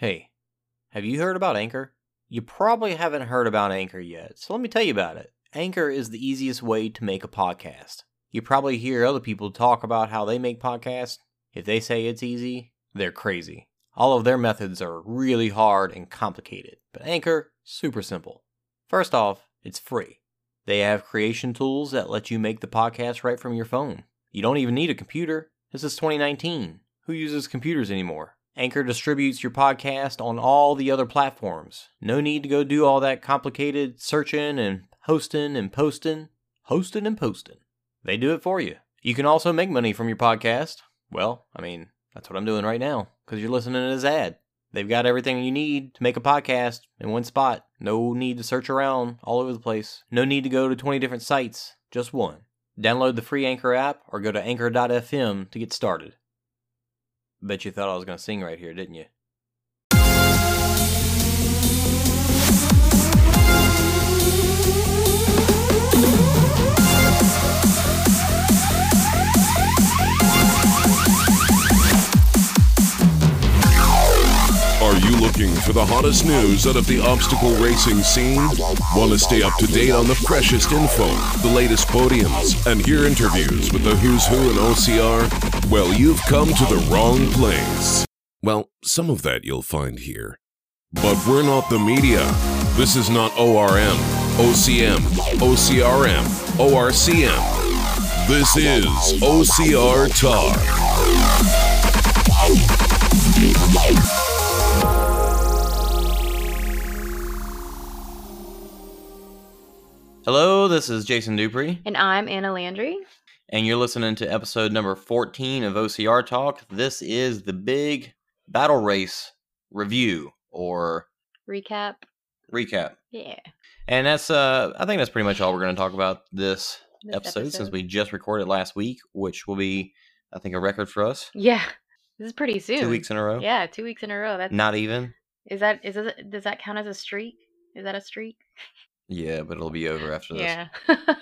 Hey, have you heard about Anchor? You probably haven't heard about Anchor yet, so let me tell you about it. Anchor is the easiest way to make a podcast. You probably hear other people talk about how they make podcasts. If they say it's easy, they're crazy. All of their methods are really hard and complicated, but Anchor, super simple. First off, it's free. They have creation tools that let you make the podcast right from your phone. You don't even need a computer. This is 2019. Who uses computers anymore? Anchor distributes your podcast on all the other platforms. No need to go do all that complicated searching and hosting and posting. Hosting and posting. They do it for you. You can also make money from your podcast. Well, I mean, that's what I'm doing right now because you're listening to this ad. They've got everything you need to make a podcast in one spot. No need to search around all over the place. No need to go to 20 different sites. Just one. Download the free Anchor app or go to anchor.fm to get started. Bet you thought I was going to sing right here, didn't you? Looking for the hottest news out of the obstacle racing scene? Want to stay up to date on the freshest info, the latest podiums, and hear interviews with the who's who in OCR? Well, you've come to the wrong place. Well, some of that you'll find here. But we're not the media. This is not ORM, OCM, OCRM, ORCM. This is OCR Talk. Hello, this is Jason Dupree, And I'm Anna Landry. and you're listening to episode number 14 of OCR Talk. This is the big battle race review or Recap. recap. Yeah. And that's uh I think that's pretty much all we're going to talk about this, this episode, since we just recorded last week, which will be I think a record for us. Yeah. This is pretty soon. Two weeks in a row. Yeah, two weeks in a row. That's Not even. is that is that does that count as a streak? Is that a streak? Yeah, but it'll be over after this. Yeah.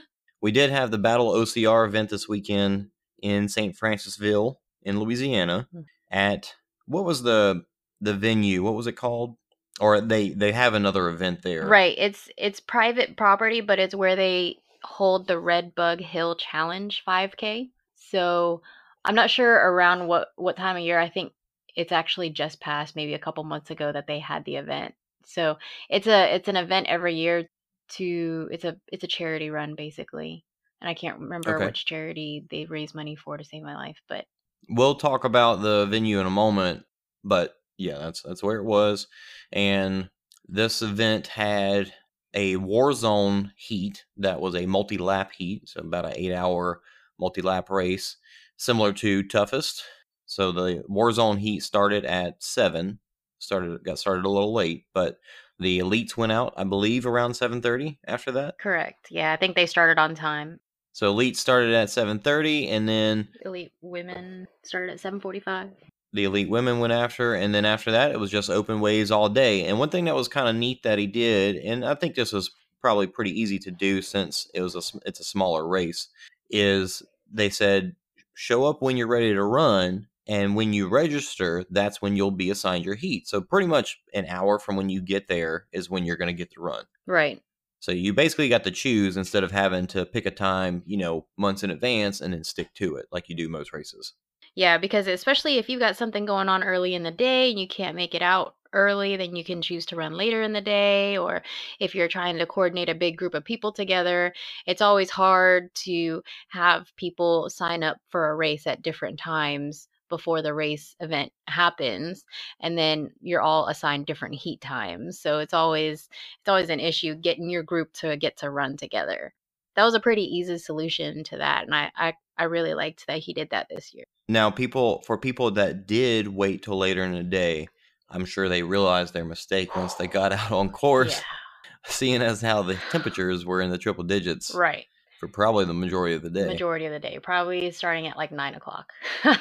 We did have the Battle OCR event this weekend in St. Francisville in Louisiana Mm. at what was the the venue? What was it called? Or they they have another event there. right. It's it's private property, but it's where they hold the Red Bug Hill Challenge 5K. So I'm not sure around what what time of year. I think it's actually just passed, maybe a couple months ago, that they had the event. So it's a it's an event every year to it's a it's a charity run basically. And I can't remember Okay. which charity they raise money for to save my life, but We'll talk about the venue in a moment, but yeah, that's that's where it was. And this event had a war zone heat that was a multi lap heat, so about an eight hour multi lap race, similar to toughest. So the war zone heat started at seven. Started got started a little late, but the elites went out, I believe, around seven thirty. After that, correct. Yeah, I think they started on time. so elites started at seven thirty, and then Elite women started at 7:45. the elite women went after and then after that it was just open waves all day and one thing that was kind of neat that he did and i think this was probably pretty easy to do since it was a it's a smaller race is they said show up when you're ready to run and when you register that's when you'll be assigned your heat so pretty much an hour from when you get there is when you're going to get to run Right. so you basically got to choose instead of having to pick a time you know months in advance and then stick to it like you do most races Yeah, because especially if you've got something going on early in the day and you can't make it out early, then you can choose to run later in the day. Or if you're trying to coordinate a big group of people together, it's always hard to have people sign up for a race at different times before the race event happens and then you're all assigned different heat times so it's always it's always an issue getting your group to get to run together that was a pretty easy solution to that and i i, I really liked that he did that this year Now, people for people that did wait till later in the day, I'm sure they realized their mistake once they got out on course, Yeah. seeing as how the temperatures were in the triple digits Right. For probably the majority of the day. Majority of the day, probably starting at like nine o'clock.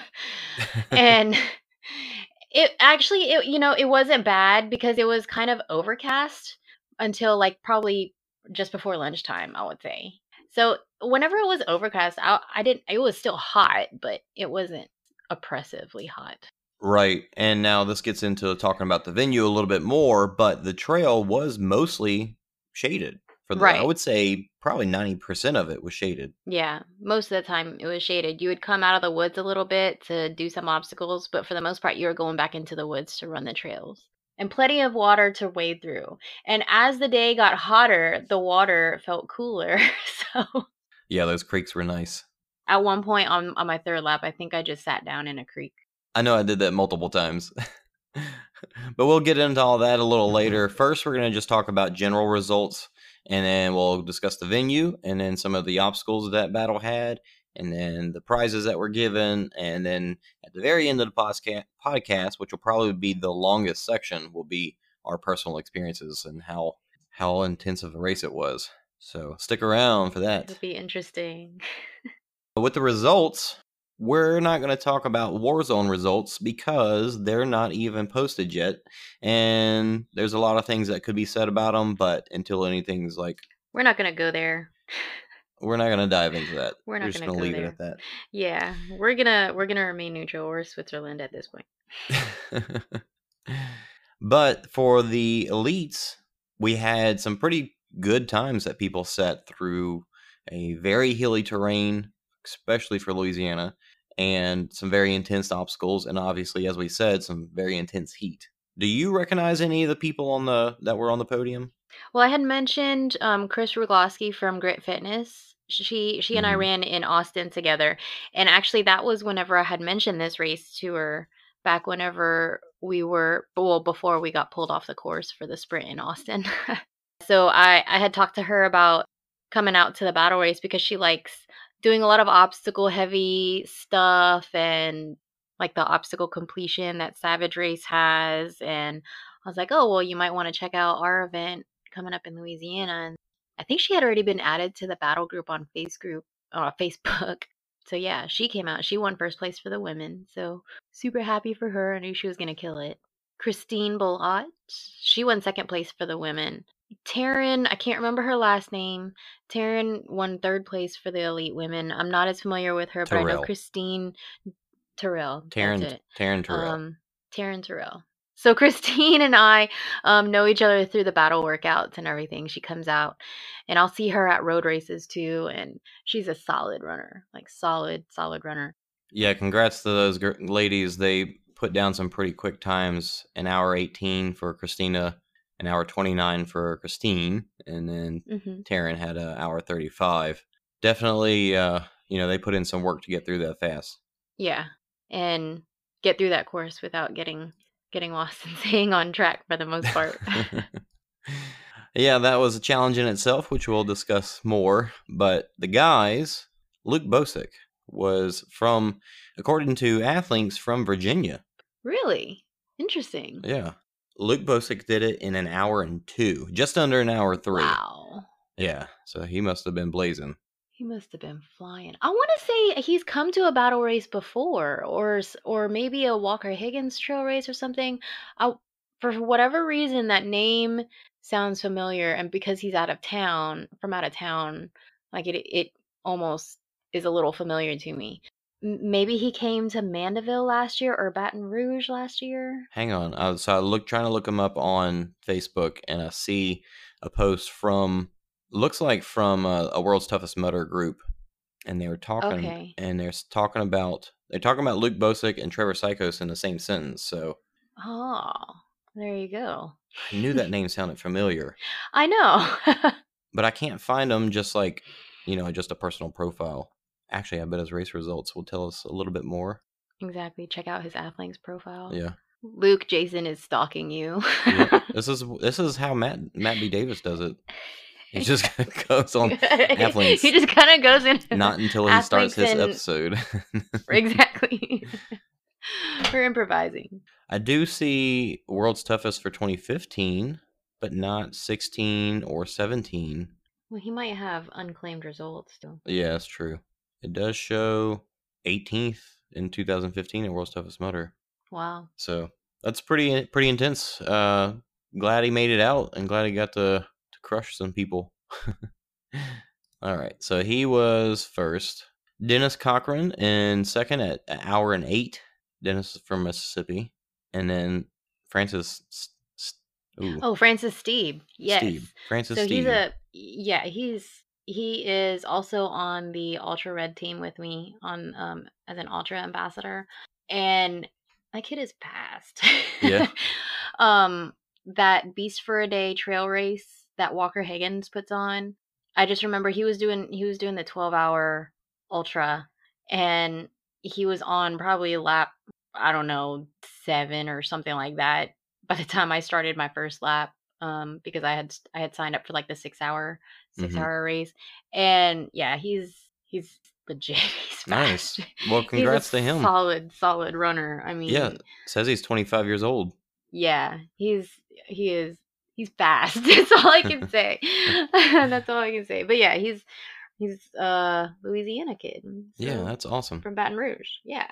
and it actually, it, you know, it wasn't bad because it was kind of overcast until like probably just before lunchtime, I would say. So whenever it was overcast, I, I didn't. It was still hot, but it wasn't oppressively hot. Right. And now this gets into talking about the venue a little bit more, but the trail was mostly shaded. For the, I would say probably 90% of it was shaded. Yeah, most of the time it was shaded. You would come out of the woods a little bit to do some obstacles, but for the most part, you were going back into the woods to run the trails. And plenty of water to wade through. And as the day got hotter, the water felt cooler. so Yeah, those creeks were nice. at one point on, on my third lap, I think I just sat down in a creek. I know I did that multiple times. but we'll get into all that a little later. First, we're going to just talk about general results, and then we'll discuss the venue, and then some of the obstacles that battle had, and then the prizes that were given. And then at the very end of the podcast, which will probably be the longest section, will be our personal experiences and how, how intensive a race it was. So stick around for that. It'll be interesting. With the results, we're not going to talk about Warzone results because they're not even posted yet. And there's a lot of things that could be said about them, but until anything's like, We're not going to go there. we're not going to dive into that. We're not just gonna gonna go leave there. it at that. Yeah, we're going to we're going to remain neutral or Switzerland at this point. but for the elites, we had some pretty good times that people set through a very hilly terrain, especially for Louisiana, and some very intense obstacles, and obviously, as we said, some very intense heat. Do you recognize any of the people on the that were on the podium? Well, I had mentioned um, Chris Rugloski from Grit Fitness. She she and I Mhm. ran in Austin together, and actually that was whenever I had mentioned this race to her back whenever we were well before we got pulled off the course for the sprint in Austin. so I I had talked to her about coming out to the battle race because she likes doing a lot of obstacle heavy stuff and like the obstacle completion that Savage Race has and I was like, "Oh, well, you might want to check out our event coming up in Louisiana." And I think she had already been added to the battle group on Face group uh, Facebook. So yeah, she came out. She won first place for the women. So super happy for her. I knew she was gonna kill it. Christine Bolot, she won second place for the women. Taryn, I can't remember her last name. Taryn won third place for the elite women. I'm not as familiar with her, but I know Christine Terrell. Taryn. Taryn Terrell. Um, Taryn Terrell. So Christine and I um, know each other through the battle workouts and everything. She comes out, and I'll see her at road races too. And she's a solid runner, like solid, solid runner. yeah, congrats to those gir- ladies. They put down some pretty quick times. An hour eighteen for Christina, an hour twenty nine for Christine, and then hmm Taryn had an hour 35. Definitely, uh, you know, they put in some work to get through that fast. Yeah, and get through that course without getting getting lost and staying on track for the most part. yeah, that was a challenge in itself, which we'll discuss more. But the guys, Luke Bosick was from, according to Athlinks, from Virginia. really interesting. Yeah. Luke Bosick did it in an hour and two, just under an hour three. Wow. Yeah, so he must have been blazing. He must have been flying. I want to say he's come to a battle race before, or or maybe a Walker Higgins trail race or something. I, for whatever reason, that name sounds familiar, and because he's out of town, from out of town, like it it almost is a little familiar to me. Maybe he came to Mandeville last year or Baton Rouge last year. Hang on. Uh, so I look trying to look him up on Facebook, and I see a post from looks like from uh, a World's Toughest Mudder group, and they were talking, Okay. and they're talking about they're talking about Luke Bosick and Trevor Cichosz in the same sentence. So Oh, there you go. I knew that name sounded familiar, I know. but I can't find him. Just like you know, just a personal profile. Actually, I bet his race results will tell us a little bit more. exactly. Check out his Athlinks profile. Yeah. Luke, Jason is stalking you. yeah. This is this is how Matt Matt B Davis does it. He just goes on Athlinks. he just kind of goes in. Not until he starts his and- episode. exactly. We're improvising. I do see World's Toughest for 2015, but not 16 or 17. Well, he might have unclaimed results still. Yeah, that's true. It does show 18th in 2015 at World's Toughest Mudder. Wow. So that's pretty pretty intense. Uh, glad he made it out, and glad he got to to crush some people. All right, so he was first. Dennis Cochran in second at an hour and eight. Dennis is from Mississippi, and then Francis. Ooh, Oh, Francis Steeb. Yes. Steve. Francis So he's a yeah, he's he is also on the Altra Red team with me on um as an Altra ambassador. And my kid is passed. Yeah. um that Beast for a Day trail race that Walker Higgins puts on. I just remember he was doing he was doing the 12 hour ultra and he was on probably lap I don't know 7 or something like that by the time I started my first lap um because I had I had signed up for like the 6 hour 6 Mhm. hour race and yeah he's he's legit he's Nice. fast. Well, a congrats to him. solid solid runner I mean Yeah, says he's 25 years old. yeah, he's he is he's fast. That's all I can say. That's all I can say. But yeah, he's he's uh Louisiana kid. Yeah, that's awesome. from Baton Rouge. Yeah.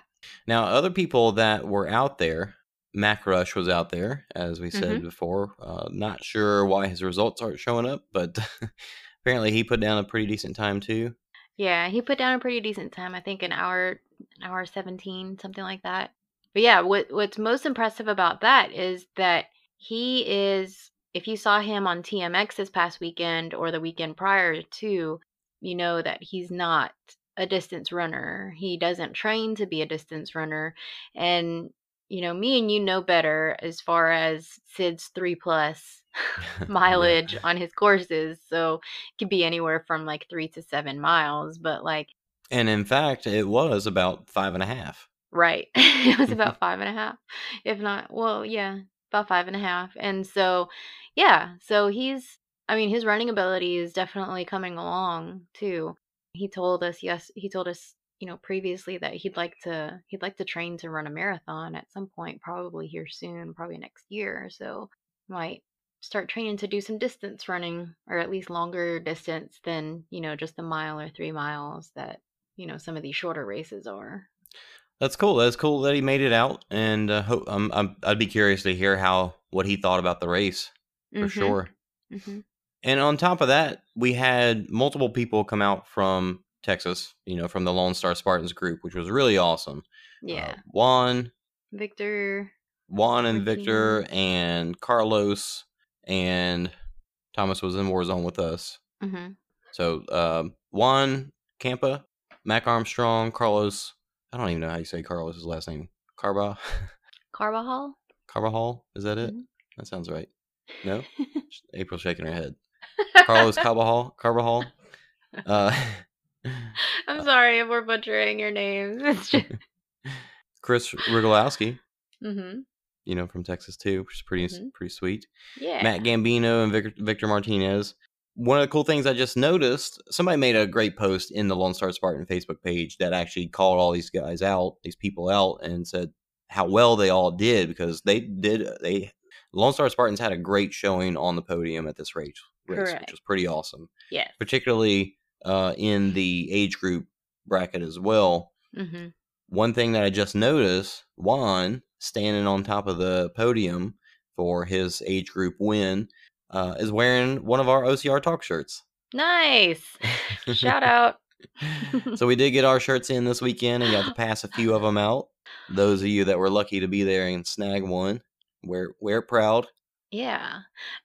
Now, other people that were out there, Mac Rush was out there, as we said Mhm. before. Uh, not sure why his results aren't showing up, but apparently he put down a pretty decent time too. Yeah, he put down a pretty decent time. I think an hour an hour 17, something like that. But yeah, what what's most impressive about that is that he is if you saw him on TMX this past weekend or the weekend prior to, you know that he's not a distance runner. He doesn't train to be a distance runner. And you know, me and you know better as far as Sid's 3 plus mileage on his courses. So it could be anywhere from like 3 to 7 miles, but like And in fact, it was about five and a half. Right. it was about five and a half, if not, well, yeah, about five and a half. And so, yeah, so he's, I mean, his running ability is definitely coming along too. He told us, yes, he told us, you know, previously that he'd like to, he'd like to train to run a marathon at some point, probably here soon, probably next year. So might start training to do some distance running or at least longer distance than, you know, just the mile or three miles that, you know, some of these shorter races are. That's cool. That's cool that he made it out, and uh, hope I'm, I'm I'd be curious to hear how what he thought about the race for Mhm, sure. mhm. And on top of that, we had multiple people come out from Texas, you know, from the Lone Star Spartans group, which was really awesome. Yeah. Uh, Juan, Victor. Juan and. Victor and Carlos and Thomas was in Warzone with us. hmm So um, Juan Campa, Mac Armstrong, Carlos. I don't even know how you say Carlos's last name. Carba, Carbajal? Carbajal. Is that it? Mhm. That sounds right. No, April shaking her head. Carlos Carbajal. Carbajal. Uh, I'm sorry if we're butchering your names. It's just... Chris Rigolowski, hmm you know, from Texas too, which is pretty Mhm. pretty sweet. Yeah. Matt Gambino and Victor, Victor Martinez. One of the cool things I just noticed, somebody made a great post in the Lone Star Spartan Facebook page that actually called all these guys out, these people out, and said how well they all did because they did they Lone Star Spartans had a great showing on the podium at this race, race which was pretty awesome, Yeah. particularly uh, in the age group bracket as well. hmm One thing that I just noticed, Juan standing on top of the podium for his age group win uh, is wearing one of our OCR talk shirts. Nice. Shout out. so we did get our shirts in this weekend and got to pass a few of them out. Those of you that were lucky to be there and snag one, wear it proud. Yeah.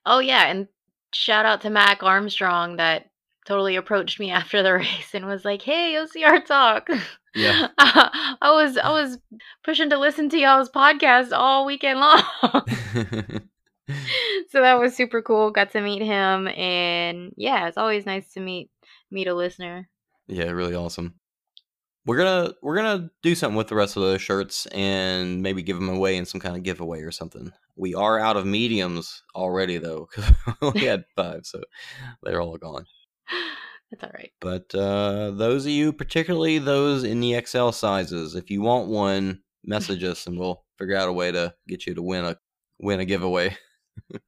Oh, yeah. And shout out to Mac Armstrong that totally approached me after the race and was like, "Hey, OCR talk." Yeah. I was I was pushing to listen to y'all's podcast all weekend long. so that was super cool. Got to meet him and yeah, it's always nice to meet meet a listener. yeah, really awesome. We're gonna we're gonna do something with the rest of those shirts and maybe give them away in some kind of giveaway or something. We are out of mediums already though because we had five, so they're all gone. That's all right. But uh, those of you, particularly those in the XL sizes, if you want one, message us and we'll figure out a way to get you to win a win a giveaway.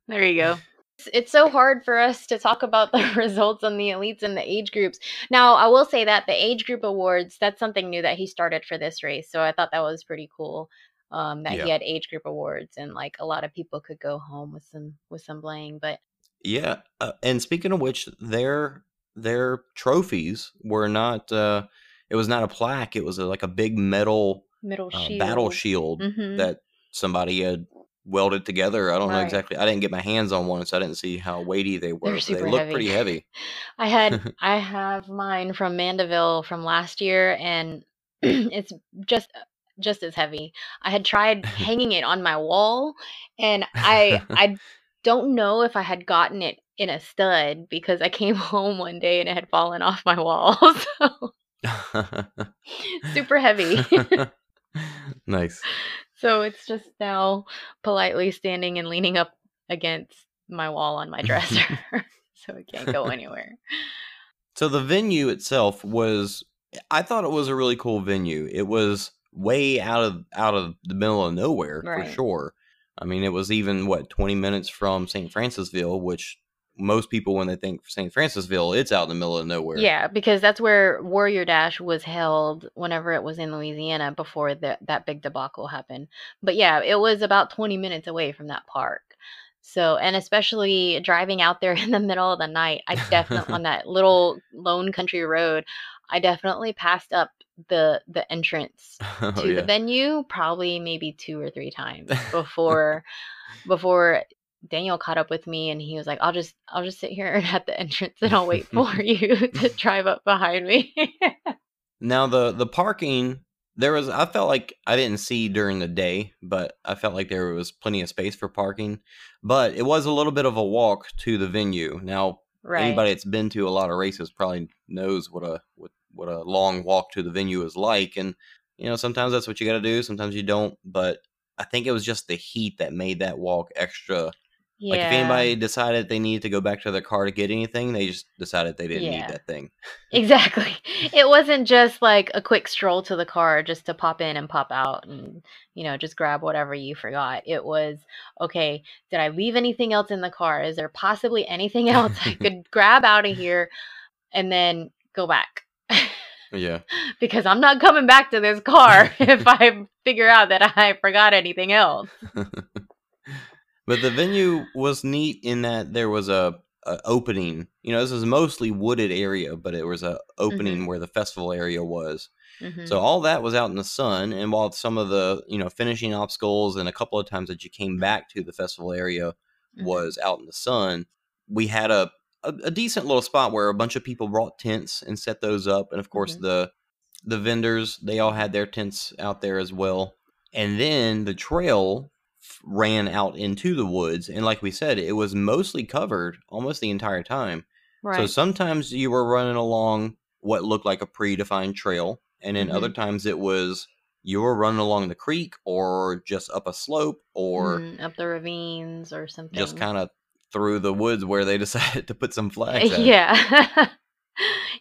There you go. It's, it's so hard for us to talk about the results on the elites and the age groups. Now, I will say that the age group awards, that's something new that he started for this race. So I thought that was pretty cool. Um, that Yeah. he had age group awards and like a lot of people could go home with some with some bling. But Yeah, uh, and speaking of which, their their trophies were not. Uh, it was not a plaque. It was a, like a big metal middle uh, shield. battle shield Mhm. that somebody had welded together. I don't know exactly. I didn't get my hands on one, so I didn't see how weighty they were. They look heavy. pretty heavy. I had I have mine from Mandeville from last year and it's just just as heavy. I had tried hanging it on my wall and I I don't know if I had gotten it in a stud because I came home one day and it had fallen off my wall. So super heavy. nice. so it's just now politely standing and leaning up against my wall on my dresser. so it can't go anywhere. So the venue itself was I thought it was a really cool venue. It was way out of out of the middle of nowhere Right. for sure. I mean, it was even what 20 minutes from St. Francisville, which most people when they think St. Francisville, it's out in the middle of nowhere. Yeah, because that's where Warrior Dash was held whenever it was in Louisiana before the, that big debacle happened. But yeah, it was about 20 minutes away from that park. So, and especially driving out there in the middle of the night, I definitely on that little lone country road, I definitely passed up the the entrance oh, to the venue probably maybe two or three times before before Daniel caught up with me and he was like, I'll just I'll just sit here at the entrance and I'll wait for you to drive up behind me. Now the the parking there was I felt like I didn't see during the day, but I felt like there was plenty of space for parking. But it was a little bit of a walk to the venue. Now right. anybody that's been to a lot of races probably knows what a what, what a long walk to the venue is like and you know sometimes that's what you got to do sometimes you don't but i think it was just the heat that made that walk extra yeah. like if anybody decided they needed to go back to their car to get anything they just decided they didn't Yeah. need that thing Exactly. It wasn't just like a quick stroll to the car just to pop in and pop out and, you know, just grab whatever you forgot. It was, okay, did I leave anything else in the car? Is there possibly anything else I could grab out of here and then go back? yeah because I'm not coming back to this car if I figure out that I forgot anything else. But the venue was neat in that there was a, a opening you know this is mostly wooded area but it was a opening where the festival area was Mhm. So all that was out in the sun, and while some of the you know finishing obstacles and a couple of times that you came back to the festival area Mhm. was out in the sun, we had a, a a decent little spot where a bunch of people brought tents and set those up, and of course Mhm. the the vendors they all had their tents out there as well, and then the trail ran out into the woods, and like we said, it was mostly covered almost the entire time. right. So sometimes you were running along what looked like a predefined trail, and then other times it was you were running along the creek or just up a slope or Mm, up the ravines or something. just kind of through the woods where they decided to put some flags. At. Yeah.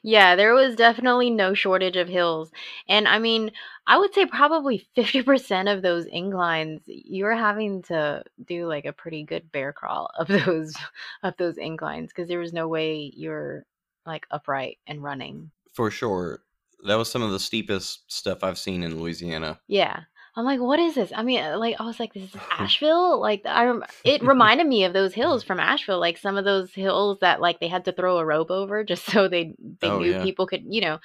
yeah, there was definitely no shortage of hills. And I mean, I would say probably 50% of those inclines, you're having to do like a pretty good bear crawl of those of those inclines because there was no way you're like upright and running. for sure. That was some of the steepest stuff I've seen in Louisiana. Yeah. I'm like, what is this? I mean, uh, like, I was like, this is Asheville. Like, I rem- it reminded me of those hills from Asheville, like some of those hills that like they had to throw a rope over just so they they Oh, knew yeah. people could, you know,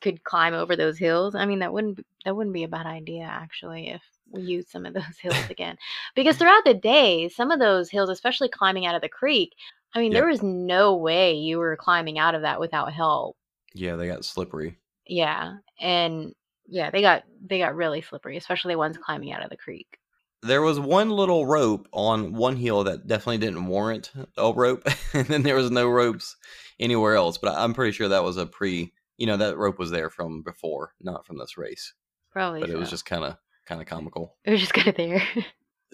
could climb over those hills. I mean, that wouldn't be- that wouldn't be a bad idea actually if we used some of those hills again, because throughout the day, some of those hills, especially climbing out of the creek, I mean, there was no way you were climbing out of that without help. Yeah, they got slippery. Yeah, and yeah, they got they got really slippery, especially the ones climbing out of the creek. There was one little rope on one hill that definitely didn't warrant a rope, and then there was no ropes anywhere else. But I'm pretty sure that was a pre, you know, that rope was there from before, not from this race. Probably, But it was just kind of kind of comical. it was just kind of there.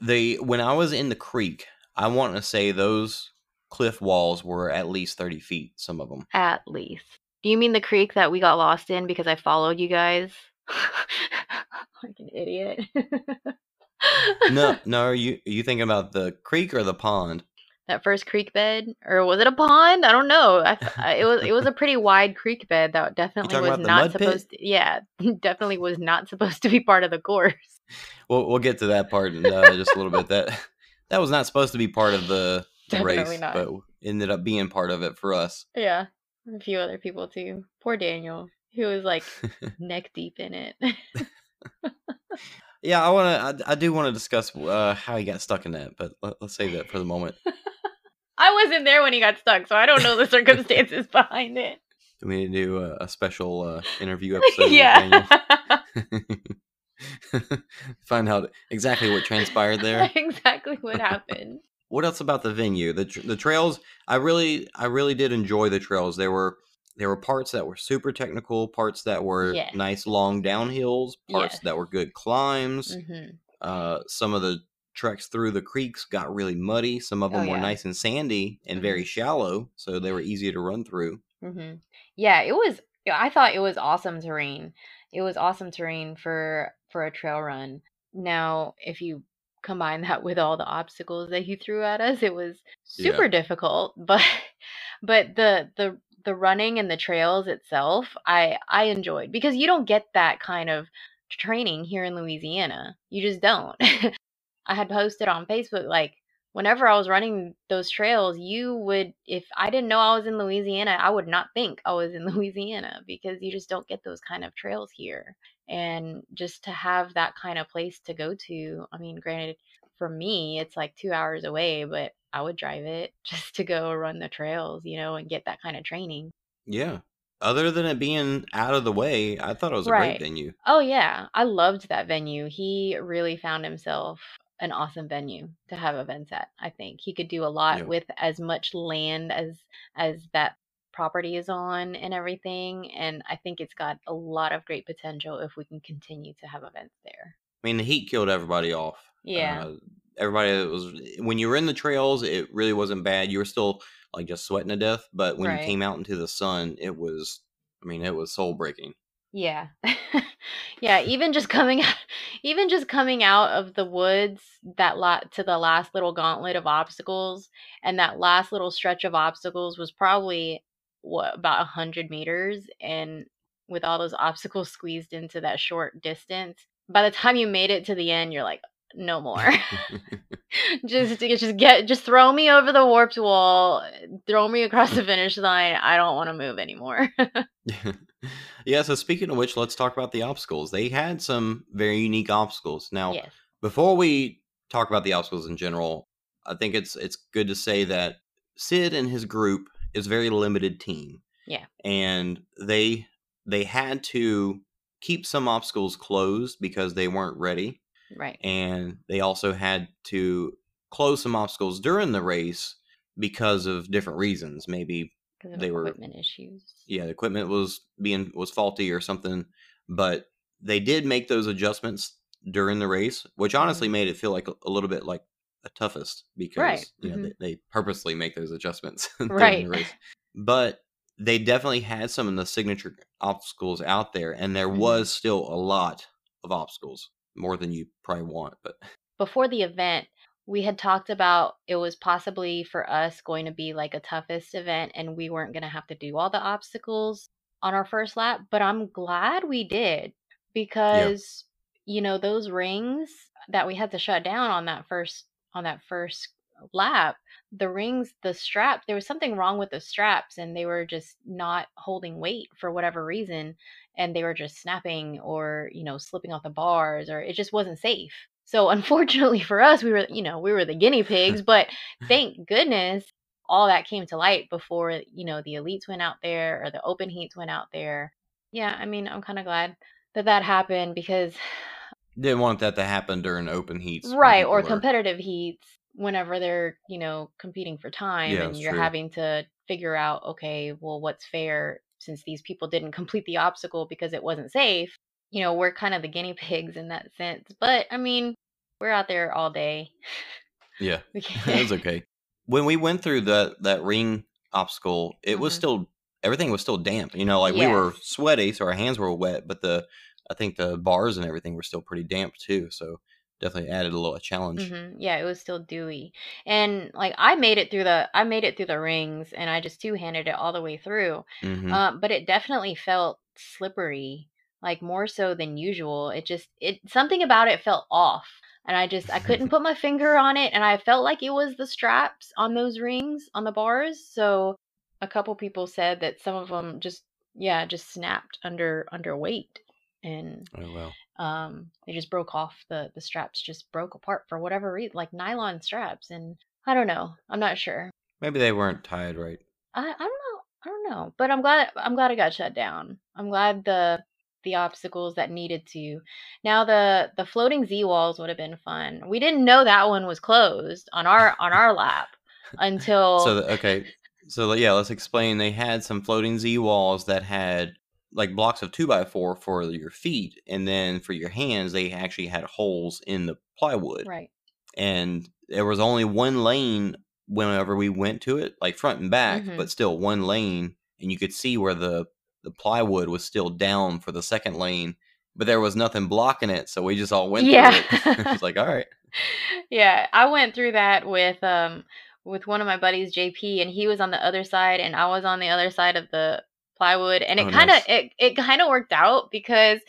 They when I was in the creek, I want to say those cliff walls were at least 30 feet. Some of them. At least. Do you mean the creek that we got lost in because I followed you guys? like an idiot. No, no. Are you are you thinking about the creek or the pond? that first creek bed, or was it a pond? I don't know. I, I- it was it was a pretty wide creek bed that definitely was not pit? supposed. To, yeah, definitely was not supposed to be part of the course. We'll we'll get to that part in uh, just a little bit. That that was not supposed to be part of the, the race, not. but ended up being part of it for us. Yeah, a few other people too. Poor Daniel, he was like neck deep in it. Yeah, I want to. I, I do want to discuss uh, how he got stuck in that, but let, us save that for the moment. I wasn't there when he got stuck, so I don't know the circumstances behind it. Do we need to do a, a special uh, interview episode? yeah. Find out exactly what transpired there. exactly what happened. What else about the venue? The the trails. I really, I really did enjoy the trails. There were there were parts that were super technical, parts that were Yes. nice long downhills, parts Yes. that were good climbs. hmm Uh, some of the treks through the creeks got really muddy. Some of Oh, them were nice and sandy and very shallow, so they were easy to run through. hmm Yeah, it was. I thought it was awesome terrain. It was awesome terrain for for a trail run. Now, if you combine that with all the obstacles that he threw at us, it was Yeah. super difficult. But but the the the running and the trails itself, I I enjoyed because you don't get that kind of training here in Louisiana. You just don't. I had posted on Facebook like whenever I was running those trails, you would if I didn't know I was in Louisiana, I would not think I was in Louisiana because you just don't get those kind of trails here. And just to have that kind of place to go to, I mean, granted for me it's like 2 hours away, but I would drive it just to go run the trails, you know, and get that kind of training. Yeah. Other than it being out of the way, I thought it was a Right. great venue. Oh yeah, I loved that venue. He really found himself an awesome venue to have events at. I think he could do a lot Yeah. with as much land as as that property is on and everything and I think it's got a lot of great potential if we can continue to have events there. I mean, the heat killed everybody off. Yeah. Uh, everybody that was when you were in the trails, it really wasn't bad. You were still like just sweating to death, but when Right. you came out into the sun, it was. I mean, it was soul breaking. Yeah. yeah, even just coming out even just coming out of the woods that lot to the last little gauntlet of obstacles and that last little stretch of obstacles was probably what about a 100 meters and with all those obstacles squeezed into that short distance by the time you made it to the end you're like no more just just get just throw me over the warped wall throw me across the finish line i don't want to move anymore yeah. So speaking of which, let's talk about the obstacles. They had some very unique obstacles. Now, yes before we talk about the obstacles in general, I think it's it's good to say that Sid and his group is a very limited team. Yeah. And they they had to keep some obstacles closed because they weren't ready. Right And they also had to close some obstacles during the race because of different reasons. Maybe they were- equipment issues. yeah, the equipment was being was faulty or something, but they did make those adjustments during the race, which honestly Mhm. made it feel like a, a little bit like a toughest because Right, you know mhm. they, they purposely make those adjustments during Right. the race. But they definitely had some of the signature obstacles out there, and there Mhm. was still a lot of obstacles, more than you probably want. But Before the event, we had talked about it was possibly for us going to be like a toughest event and we weren't going to have to do all the obstacles on our first lap, but I'm glad we did because you know those rings that we had to shut down on that first on that first lap the rings the strap there was something wrong with the straps and they were just not holding weight for whatever reason and they were just snapping or you know slipping off the bars or it just wasn't safe so unfortunately for us we were you know we were the guinea pigs but thank goodness all that came to light before you know the elites went out there or the open heats went out there yeah i mean i'm kind of glad that that happened because didn't want that to happen during open heats, right or are- competitive heats whenever they're you know competing for time Yeah, and you're true. having to figure out okay well what's fair since these people didn't complete the obstacle because it wasn't safe you know we're kind of the guinea pigs in that sense but i mean we're out there all day Yeah, We it was okay. When we went through the that ring obstacle, it was Mhm. still everything was still damp. You know, like we were sweaty, so our hands were wet, but the I think the bars and everything were still pretty damp too. So definitely added a little challenge. hmm Yeah, it was still dewy. And like I made it through the I made it through the rings and I just two-handed it all the way through. hmm Um, but it definitely felt slippery, like more so than usual. It just it something about it felt off. And I just I couldn't put my finger on it and I felt like it was the straps on those rings on the bars. So a couple people said that some of them just yeah, just snapped under under weight. And oh well. Um, they just broke off the the straps, just broke apart for whatever reason, like nylon straps, and I don't know. I'm not sure. Maybe they weren't tied right. I, I don't know. I don't know. But I'm glad I'm glad it got shut down. I'm glad the the obstacles that needed to. Now the the floating Z walls would have been fun. We didn't know that one was closed on our on our lap until So the, okay, so yeah, let's explain. They had some floating Z walls that had like blocks of two by four for your feet, and then for your hands, they actually had holes in the plywood. right. and there was only one lane whenever we went to it, like front and back, Mhm. but still one lane, and you could see where the the plywood was still down for the second lane, but there was nothing blocking it, so we just all went Yeah. through it. it was like, all right, yeah, I went through that with um with one of my buddies, JP, and he was on the other side, and I was on the other side of the plywood, and it Oh, kind of nice. it it kind of worked out because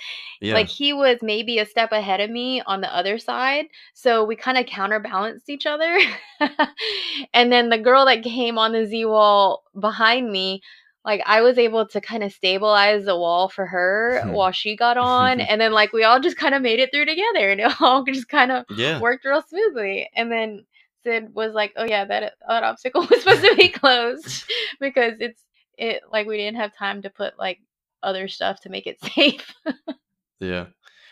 yeah, like he was maybe a step ahead of me on the other side, so we kind of counterbalanced each other. and then the girl that came on the Z wall behind me. Like I was able to kind of stabilize the wall for her while she got on, and then like we all just kind of made it through together, and it all just kind of yeah, worked real smoothly. And then Sid was like, "Oh yeah, that that obstacle was supposed to be closed because it's it like we didn't have time to put like other stuff to make it safe." yeah.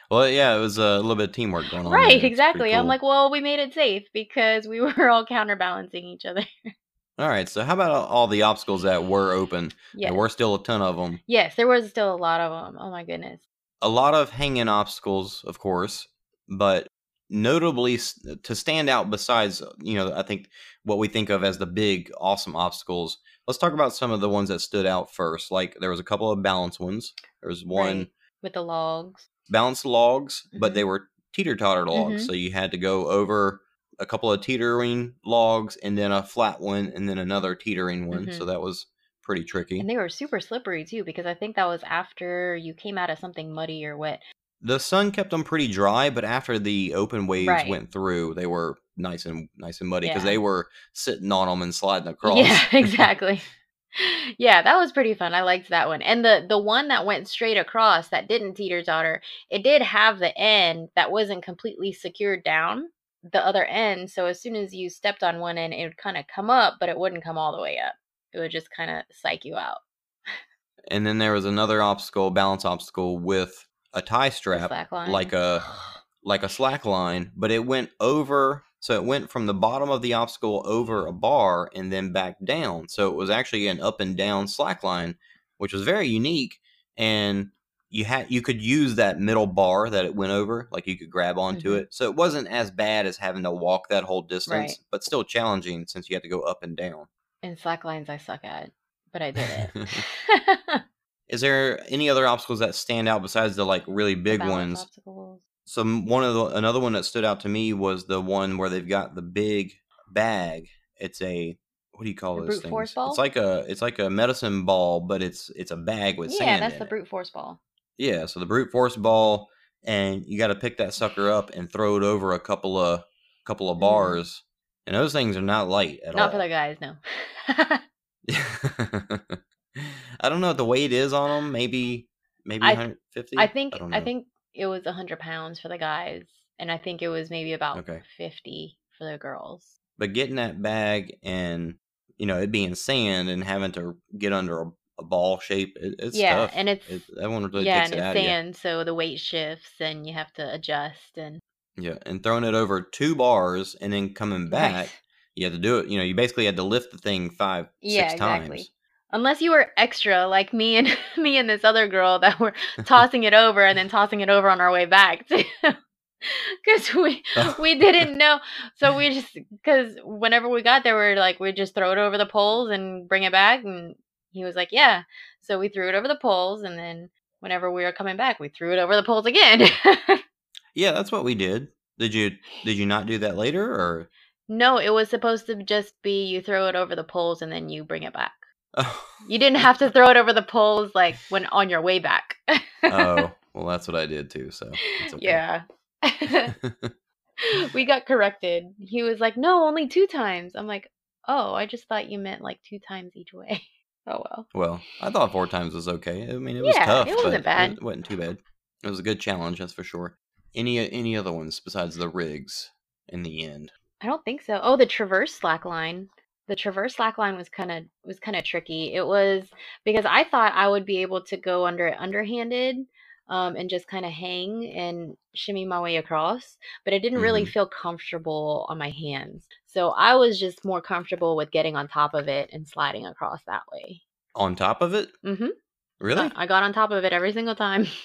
Well, yeah, it was a little bit of teamwork going on. right, exactly. I'm like, "Well, we made it safe because we were all counterbalancing each other." all right. So, how about all the obstacles that were open? yes. There were still a ton of them. yes, there was still a lot of them. Oh my goodness. a lot of hanging obstacles, of course, but notably to stand out besides, you know, I think what we think of as the big, awesome obstacles. Let's talk about some of the ones that stood out first. Like there was a couple of balance ones. There was one Right. With the logs. balanced logs, but Mhm. they were teeter totter logs. Mhm. So you had to go over a couple of teetering logs and then a flat one and then another teetering one. Mhm. So that was pretty tricky. And they were super slippery too because I think that was after you came out of something muddy or wet. The sun kept them pretty dry, but after the open waves Right. went through, they were nice and nice and muddy because Yeah. they were sitting on them and sliding across. Yeah, exactly. yeah, that was pretty fun. I liked that one. And the the one that went straight across that didn't teeter totter, it did have the end that wasn't completely secured down the other end. So as soon as you stepped on one end, it would kind of come up, but it wouldn't come all the way up. It would just kind of psych you out. and then there was another obstacle, balance obstacle with a tie strap, line. like a like a slack line, but it went over. So it went from the bottom of the obstacle over a bar and then back down. So it was actually an up and down slack line, which was very unique. And you had you could use that middle bar that it went over, like you could grab onto Mhm. it. So it wasn't as bad as having to walk that whole distance, Right. but still challenging since you had to go up and down. and slack lines I suck at, but I did it. Is there any other obstacles that stand out besides the like really big ones? obstacles. some one of the another one that stood out to me was the one where they've got the big bag. It's a what do you call The those brute force ball? It's like a it's like a medicine ball, but it's it's a bag with Yeah, sand. that's in the it. brute force ball. Yeah, so the brute force ball, and you got to pick that sucker up and throw it over a couple of couple of Mhm. bars, and those things are not light at Not all. Not for the guys, no. I don't know what the weight is on them. Maybe maybe I 150. I think don't I, think it was a hundred pounds for the guys, and I think it was maybe about Okay. fifty for the girls. but getting that bag and you know it being sand and having to get under a, a ball shape, it, it's yeah, tough. and it's It, that one really yeah, takes and it it's out of you. sand, so the weight shifts, and you have to adjust. And Yeah, and throwing it over two bars and then coming back, Right. you had to do it. You know, you basically had to lift the thing five, Yeah, six exactly. times. Unless you were extra like me and me and this other girl that were tossing it over and then tossing it over on our way back. Because we oh. we didn't know, so we just because whenever we got there, we are like we just throw it over the poles and bring it back, and he was like, yeah. So we threw it over the poles, and then whenever we were coming back, we threw it over the poles again. Yeah, that's what we did. Did you did you not do that later or? no, it was supposed to just be you throw it over the poles and then you bring it back. Oh, You didn't have to throw it over the poles like when on your way back. oh well, that's what I did too. So it's okay. Yeah. we got corrected. He was like, "No, only two times." I'm like, "Oh, I just thought you meant like two times each way." Oh well. well, I thought four times was okay. I mean, it was Yeah, tough. it wasn't but bad. It wasn't too bad. It was a good challenge, that's for sure. Any any other ones besides the rigs in the end? I don't think so. Oh, the traverse slackline. The traverse slackline was kind of was kind of tricky. It was because I thought I would be able to go under it underhanded um, and just kind of hang and shimmy my way across, but it didn't really Mhm. feel comfortable on my hands. So I was just more comfortable with getting on top of it and sliding across that way. On top of it? Mm-hmm. Really? I got on top of it every single time.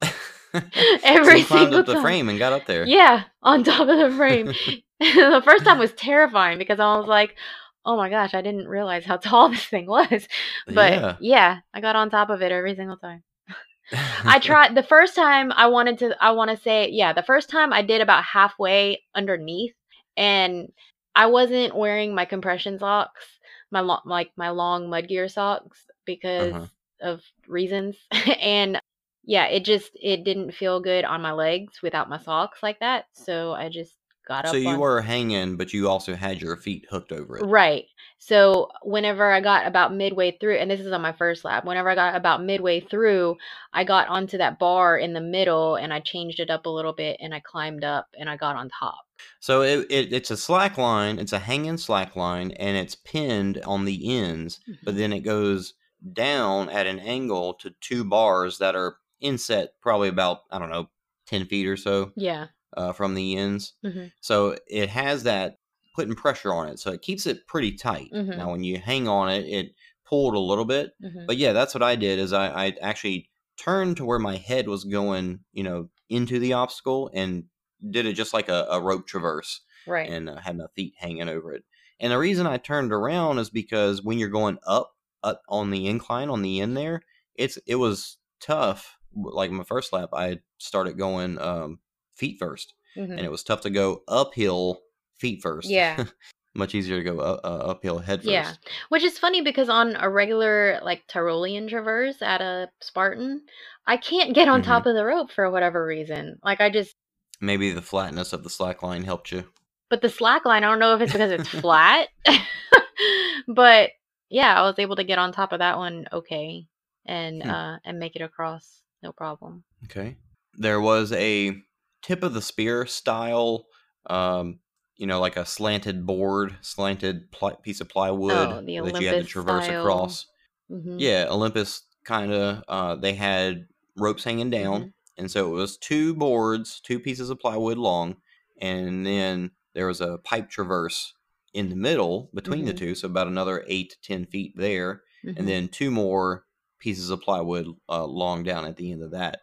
so Every you climbed up the time. frame and got up there. Yeah, on top of the frame. the first time was terrifying because I was like, "Oh my gosh, I didn't realize how tall this thing was." But Yeah. yeah, I got on top of it every single time. I tried the first time I wanted to I want to say, yeah, the first time I did about halfway underneath and I wasn't wearing my compression socks, my lo- like my long mud gear socks because Uh-huh. of reasons. and yeah, it just it didn't feel good on my legs without my socks like that. So I just got up So you on- were hanging, but you also had your feet hooked over it. Right. So whenever I got about midway through, and this is on my first lap, whenever I got about midway through, I got onto that bar in the middle and I changed it up a little bit and I climbed up and I got on top. So it, it it's a slack line, it's a hanging slack line, and it's pinned on the ends, but mm-hmm. then it goes down at an angle to two bars that are inset probably about I don't know ten feet or so Yeah. Uh, from the ends. Mhm. So it has that putting pressure on it, so it keeps it pretty tight. Mhm. Now when you hang on it, it pulled a little bit, hmm but yeah, that's what I did. Is I, I actually turned to where my head was going, you know, into the obstacle, and did it just like a, a rope traverse, Right. and uh, had my feet hanging over it. And the reason I turned around is because when you're going up, up on the incline on the end there, it's it was tough. Like my first lap, I started going um, feet 1st Mhm. and it was tough to go uphill feet first. Yeah. much easier to go uh, uh, uphill head first. Yeah. Which is funny because on a regular like Tyrolean traverse at a Spartan, I can't get on Mhm. top of the rope for whatever reason. Like I just Maybe the flatness of the slack line helped you. but the slack line, I don't know if it's because it's flat. but yeah, I was able to get on top of that one okay and Hmm. uh and make it across no problem. Okay. There was a tip of the spear style, um, you know, like a slanted board, slanted pli- piece of plywood Oh, that you had to traverse style. across. hmm Yeah, Olympus kind of. Uh, they had ropes hanging down, Mm-hmm. and so it was two boards, two pieces of plywood long, and then there was a pipe traverse in the middle between the Mhm. two, so about another eight to ten feet there, and then two more pieces of plywood uh, long down at the end of that.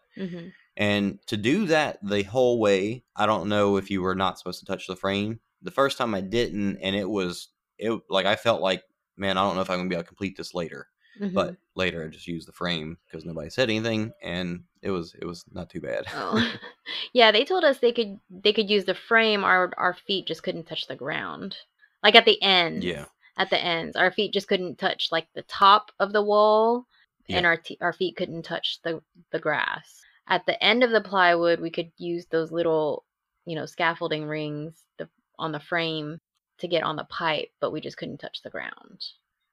And to do that the whole way, I don't know if you were not supposed to touch the frame. The first time I didn't, and it was it like I felt like, man, I don't know if I'm gonna be able to complete this later. hmm But later, I just used the frame because nobody said anything, and it was it was not too bad. Oh. yeah, they told us they could they could use the frame. Our our feet just couldn't touch the ground. Like at the ends. Yeah. At the ends, our feet just couldn't touch like the top of the wall, and our t- our feet couldn't touch the the grass. At the end of the plywood, we could use those little, you know, scaffolding rings the, on the frame to get on the pipe, but we just couldn't touch the ground.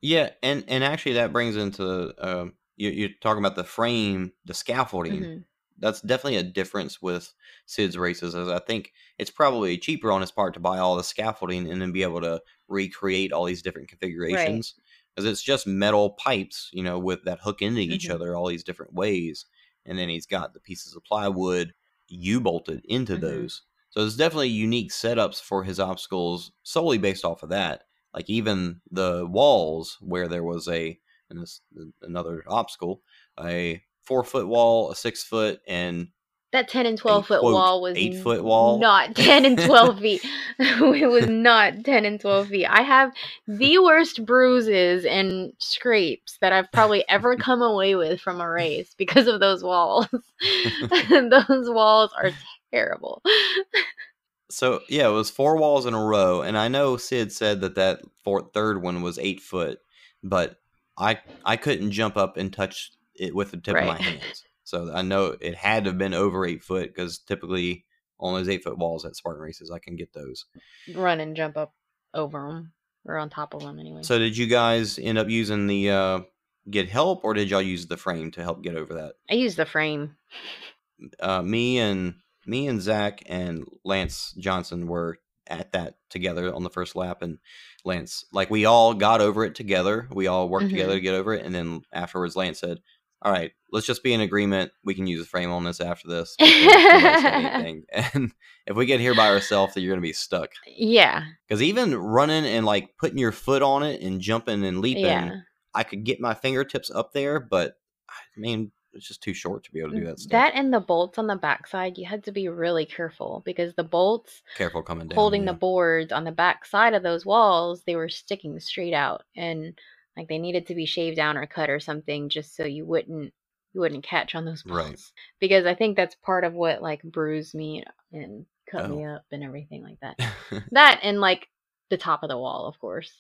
yeah, and and actually that brings into um, you, you're talking about the frame, the scaffolding. Mhm. That's definitely a difference with Sid's races, as I think it's probably cheaper on his part to buy all the scaffolding and then be able to recreate all these different configurations. Because it's just metal pipes, you know, with that hook into each Mhm. other all these different ways, and then he's got the pieces of plywood U bolted into Mhm. those. So there's definitely unique setups for his obstacles solely based off of that. Like even the walls where there was a and this another obstacle, a four foot wall, a six foot, and That 10 and 12 foot quote, wall was eight foot wall. Not 10 and 12 feet. it was not 10 and 12 feet. I have the worst bruises and scrapes that I've probably ever come away with from a race because of those walls. those walls are terrible. So yeah, it was four walls in a row, and I know Sid said that that fourth, third one was eight foot, but I I couldn't jump up and touch it with the tip of my hands. So I know it had to have been over eight foot because typically on those eight foot walls at Spartan races, I can get those. Run and jump up over them or on top of them anyway. So did you guys end up using the uh, get help, or did y'all use the frame to help get over that? I used the frame. uh, me and me and Zach and Lance Johnson were at that together on the first lap, and Lance like we all got over it together. We all worked together Mhm. to get over it, and then afterwards, Lance said, "All right, let's just be in agreement. We can use a frame on this after this. because nobody said anything. And if we get here by ourselves, then you're gonna be stuck." Yeah. Because even running and like putting your foot on it and jumping and leaping, Yeah. I could get my fingertips up there, but I mean, it's just too short to be able to do mm, that stuff. That and the bolts on the backside, you had to be really careful because the bolts Careful coming down. holding yeah. the boards on the back side of those walls, they were sticking straight out and like they needed to be shaved down or cut or something just so you wouldn't you wouldn't catch on those bolts. Right. Because I think that's part of what like bruised me and cut me Oh. up and everything like that. that and like the top of the wall, of course.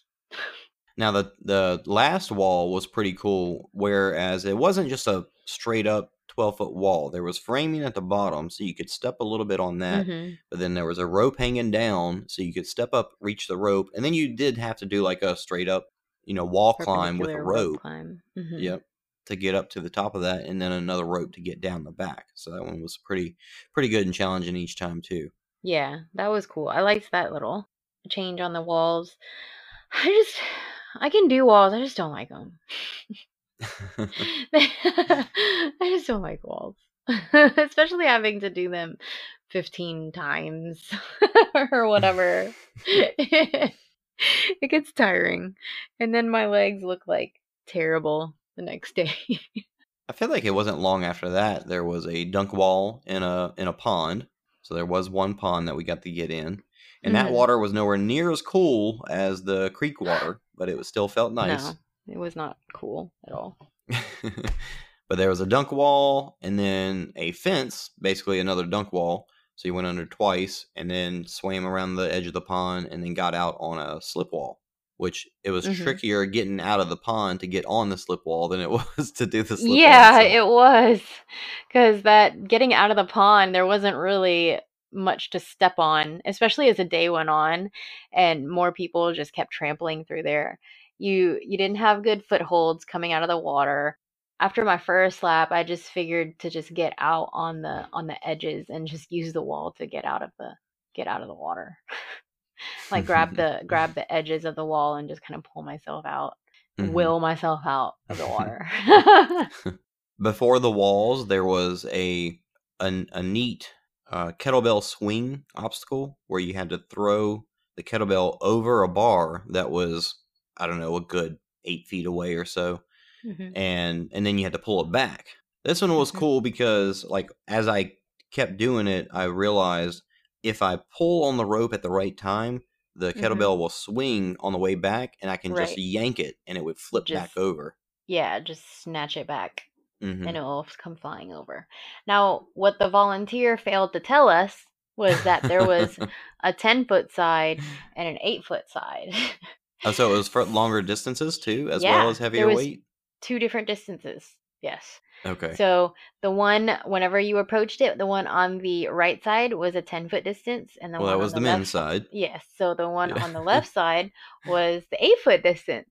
now the the last wall was pretty cool, whereas it wasn't just a straight up twelve foot wall. There was framing at the bottom, so you could step a little bit on that. Mhm. But then there was a rope hanging down, so you could step up, reach the rope, and then you did have to do like a straight up, you know, wall climb with a rope. Mhm. Yep. To get up to the top of that, and then another rope to get down the back. So that one was pretty, pretty good and challenging each time too. Yeah, that was cool. I liked that little change on the walls. I just, I can do walls. I just don't like them. I just don't like walls, especially having to do them 15 times or whatever. it gets tiring. And then my legs look like terrible the next day. I feel like it wasn't long after that there was a dunk wall in a in a pond. So there was one pond that we got to get in, and that Mhm. water was nowhere near as cool as the creek water, but it was still felt nice. No, it was not cool at all. but there was a dunk wall and then a fence, basically another dunk wall. So he went under twice and then swam around the edge of the pond and then got out on a slip wall, which it was Mhm. trickier getting out of the pond to get on the slip wall than it was to do the slip yeah, wall. itself. it was. Because that getting out of the pond, there wasn't really much to step on, especially as the day went on and more people just kept trampling through there. You you didn't have good footholds coming out of the water. After my first lap, I just figured to just get out on the on the edges and just use the wall to get out of the get out of the water. like grab the grab the edges of the wall and just kind of pull myself out, Mhm. will myself out of the water. Before the walls, there was a a, a neat uh, kettlebell swing obstacle where you had to throw the kettlebell over a bar that was I don't know a good eight feet away or so, Mhm. and and then you had to pull it back. This one was Mhm. cool because like as I kept doing it, I realized if I pull on the rope at the right time, the Mhm. kettlebell will swing on the way back, and I can just yank it, and it would flip back over. yeah, just snatch it back hmm and it will come flying over. Now, what the volunteer failed to tell us was that there was a 10 foot side and an 8 foot side. Oh, so it was for longer distances too, as Yeah, well as heavier weight. Two different distances. Yes. Okay. So the one, whenever you approached it, the one on the right side was a 10 foot distance. And the well, one that on was the, left men's side. Yes. So the one Yeah. on the left side was the 8 foot distance.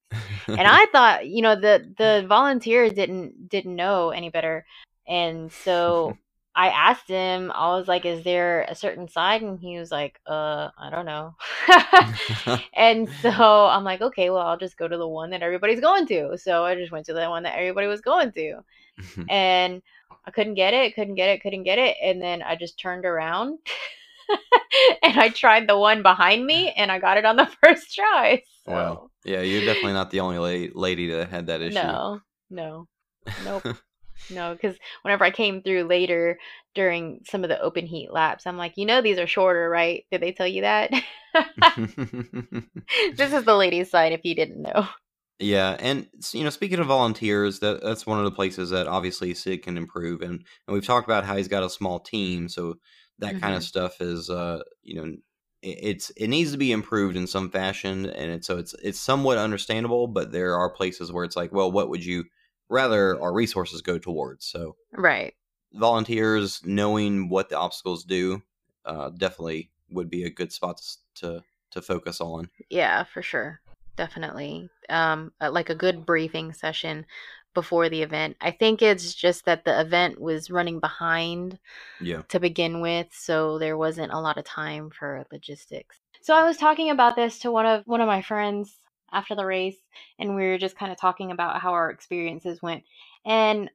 and I thought, you know, the the volunteers didn't didn't know any better, and so I asked him. I was like, "Is there a certain side?" And he was like, "Uh, I don't know." and so I'm like, "Okay, well, I'll just go to the one that everybody's going to." So I just went to the one that everybody was going to, and I couldn't get it, couldn't get it, couldn't get it, and then I just turned around. and I tried the one behind me, and I got it on the first try. So. wow. Yeah, you're definitely not the only la- lady that had that issue. No, no, nope, no. Because whenever I came through later during some of the open heat laps, I'm like, you know, these are shorter, right? Did they tell you that? this is the ladies' side, if you didn't know. yeah, and you know, speaking of volunteers, that that's one of the places that obviously Sid can improve, and and we've talked about how he's got a small team, so that kind of stuff is, uh, you know, it, it's it needs to be improved in some fashion, and it's so it's it's somewhat understandable, but there are places where it's like, well, what would you rather our resources go towards? So Right. volunteers knowing what the obstacles do uh, definitely would be a good spot to to, focus on. Yeah, for sure. Definitely. Um, uh, like a good briefing session before the event. I think it's just that the event was running behind Yeah. to begin with, so there wasn't a lot of time for logistics. So I was talking about this to one of one of my friends after the race and we were just kind of talking about how our experiences went. And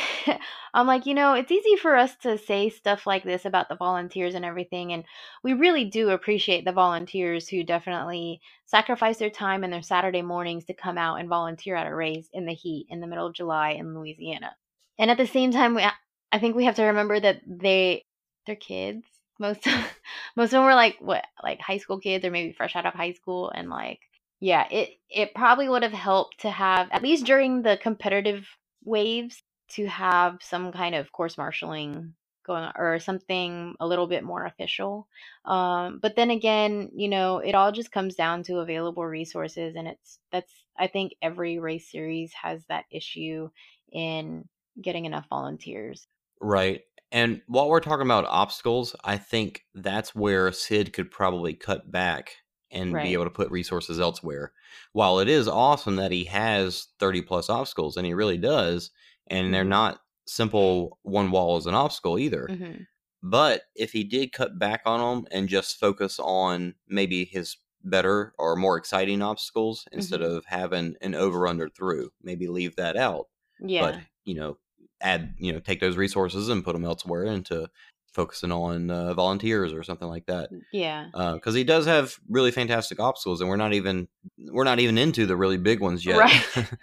I'm like, you know, it's easy for us to say stuff like this about the volunteers and everything. And we really do appreciate the volunteers who definitely sacrifice their time and their Saturday mornings to come out and volunteer at a race in the heat in the middle of July in Louisiana. And at the same time, we, I think we have to remember that they, they're kids. Most, most of them were like what, like high school kids or maybe fresh out of high school. And like, yeah, it, it probably would have helped to have, at least during the competitive waves, to have some kind of course marshaling going on or something a little bit more official. Um, but then again, you know, it all just comes down to available resources, and it's that's I think every race series has that issue in getting enough volunteers. Right. And while we're talking about obstacles, I think that's where Sid could probably cut back and Right. be able to put resources elsewhere. While it is awesome that he has 30 plus obstacles, and he really does, and they're Mhm. not simple one wall as an obstacle either. hmm But if he did cut back on them and just focus on maybe his better or more exciting obstacles instead Mhm. of having an over under through, maybe leave that out. Yeah. But, you know, add, you know, take those resources and put them elsewhere into focusing on uh, volunteers or something like that. yeah. Because he does have really fantastic obstacles, and we're not even we're not even into the really big ones yet. Right.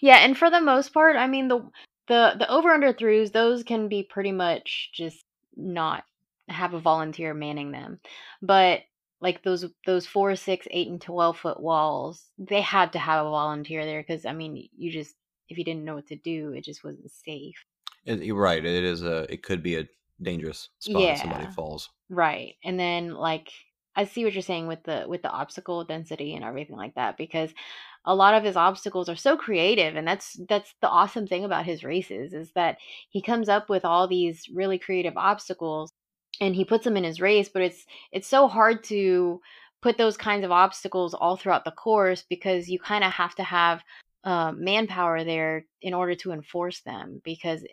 Yeah, and for the most part, I mean the the the over under throughs, those can be pretty much just not have a volunteer manning them. But like those those four, six, eight, and twelve foot walls, they had to have a volunteer there because I mean you just if you didn't know what to do, it just wasn't safe. It- you're right. It is a. It could be a dangerous spot if somebody Yeah. falls. Right. And then like I see what you're saying with the with the obstacle density and everything like that because a lot of his obstacles are so creative and that's that's the awesome thing about his races is that he comes up with all these really creative obstacles and he puts them in his race but it's it's so hard to put those kinds of obstacles all throughout the course because you kind of have to have uh, manpower there in order to enforce them because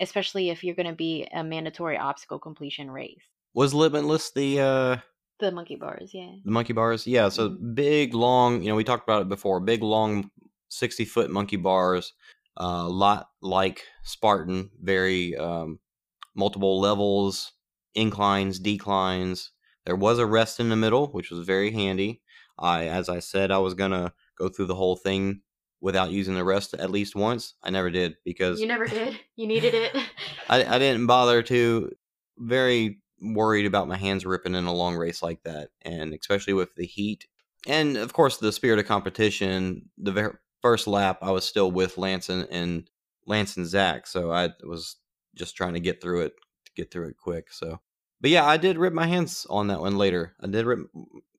especially if you're going to be a mandatory obstacle completion race Was Limitless the uh, the monkey bars, yeah. the monkey bars? Yeah. So Mhm. big, long. You know, we talked about it before. Big, long, sixty foot monkey bars. A uh, lot like Spartan. Very um, multiple levels, inclines, declines. There was a rest in the middle, which was very handy. I, as I said, I was gonna go through the whole thing without using the rest at least once. I never did because You never did. You needed it. I, I didn't bother to. Very worried about my hands ripping in a long race like that, and especially with the heat, and of course the spirit of competition. The ver- first lap, I was still with Lance and, and Lance and Zach, so I was just trying to get through it, get through it quick. So, but yeah, I did rip my hands on that one later. I did rip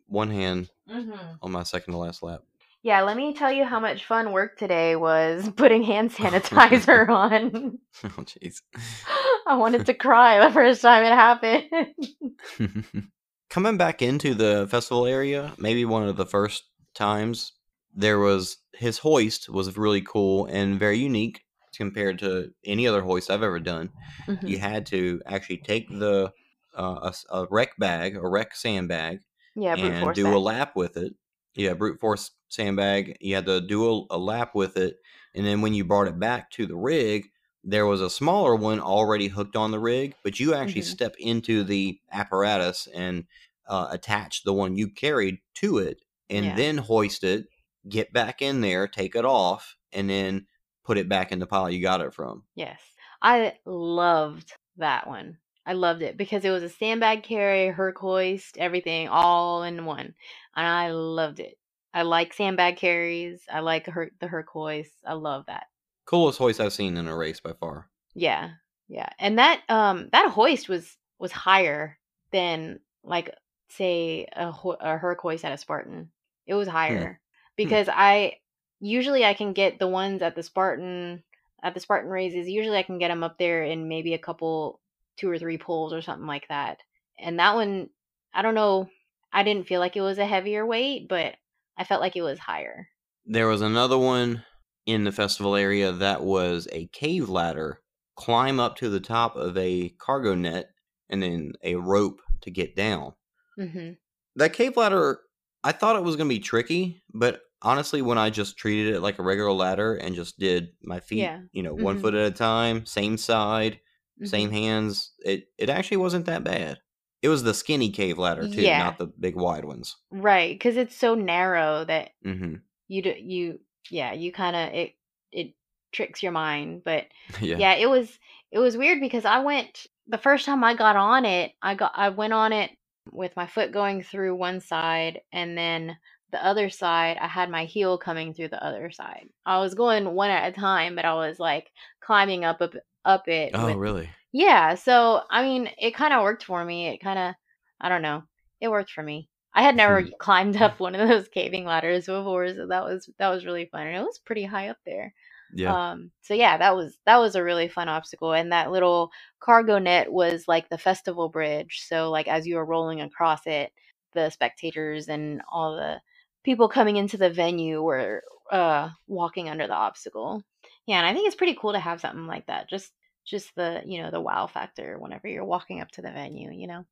one hand hmm on my second to last lap. Yeah, let me tell you how much fun work today was putting hand sanitizer on. oh, jeez. I wanted to cry the first time it happened. Coming back into the festival area, maybe one of the first times there was his hoist was really cool and very unique compared to any other hoist I've ever done. Mhm. You had to actually take the uh, a a, wreck bag, a wreck sandbag, Yeah, and do a lap with it. Yeah, brute force sandbag. You had to do a, a lap with it, and then when you brought it back to the rig, there was a smaller one already hooked on the rig, but you actually Mhm. step into the apparatus and uh, attach the one you carried to it, and Yeah. then hoist it, get back in there, take it off, and then put it back in the pile you got it from. Yes. I loved that one. I loved it because it was a sandbag carry, Herc hoist, everything all in one. And I loved it. I like sandbag carries. I like her the Herc hoist. I love that. Coolest hoist I've seen in a race by far. Yeah. Yeah. And that um that hoist was was higher than like say a, ho- a Herc hoist at a Spartan. It was higher because I usually I can get the ones at the Spartan at the Spartan raises. Usually I can get them up there in maybe a couple two or three pulls or something like that. And that one I don't know, I didn't feel like it was a heavier weight, but I felt like it was higher. There was another one in the festival area that was a cave ladder, climb up to the top of a cargo net, and then a rope to get down. hmm That cave ladder, I thought it was going to be tricky, but honestly, when I just treated it like a regular ladder and just did my feet, Yeah. you know, one Mhm. foot at a time, same side, Mhm. same hands, it it actually wasn't that bad. It was the skinny cave ladder too, Yeah. not the big wide ones. Right, because it's so narrow that hmm you do you yeah you kind of it it tricks your mind. But yeah. yeah, it was it was weird because I went the first time I got on it. I got I went on it with my foot going through one side and then the other side I had my heel coming through the other side. I was going one at a time, but I was like climbing up up up it Oh, with really? Yeah, so I mean, it kind of worked for me. It kind of, I don't know, it worked for me. I had never Hmm. climbed up one of those caving ladders before, so that was that was really fun, and it was pretty high up there. Yeah. Um, so yeah, that was that was a really fun obstacle, and that little cargo net was like the festival bridge. So like as you were rolling across it, the spectators and all the people coming into the venue were uh walking under the obstacle. Yeah, and I think it's pretty cool to have something like that. Just just the you know the wow factor whenever you're walking up to the venue. You know.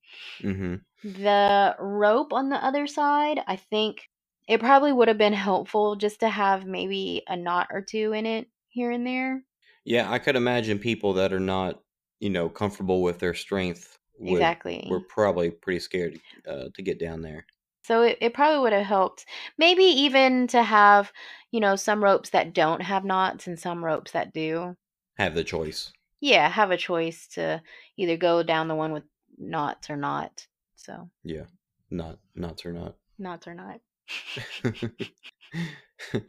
hmm The rope on the other side, I think it probably would have been helpful just to have maybe a knot or two in it here and there. Yeah, I could imagine people that are not, you know, comfortable with their strength would Exactly. were probably pretty scared uh, to get down there. So it, it probably would have helped. Maybe even to have, you know, some ropes that don't have knots and some ropes that do. Have the choice. Yeah, have a choice to either go down the one with knots or not. So, Yeah. Not knots or not. knots or not.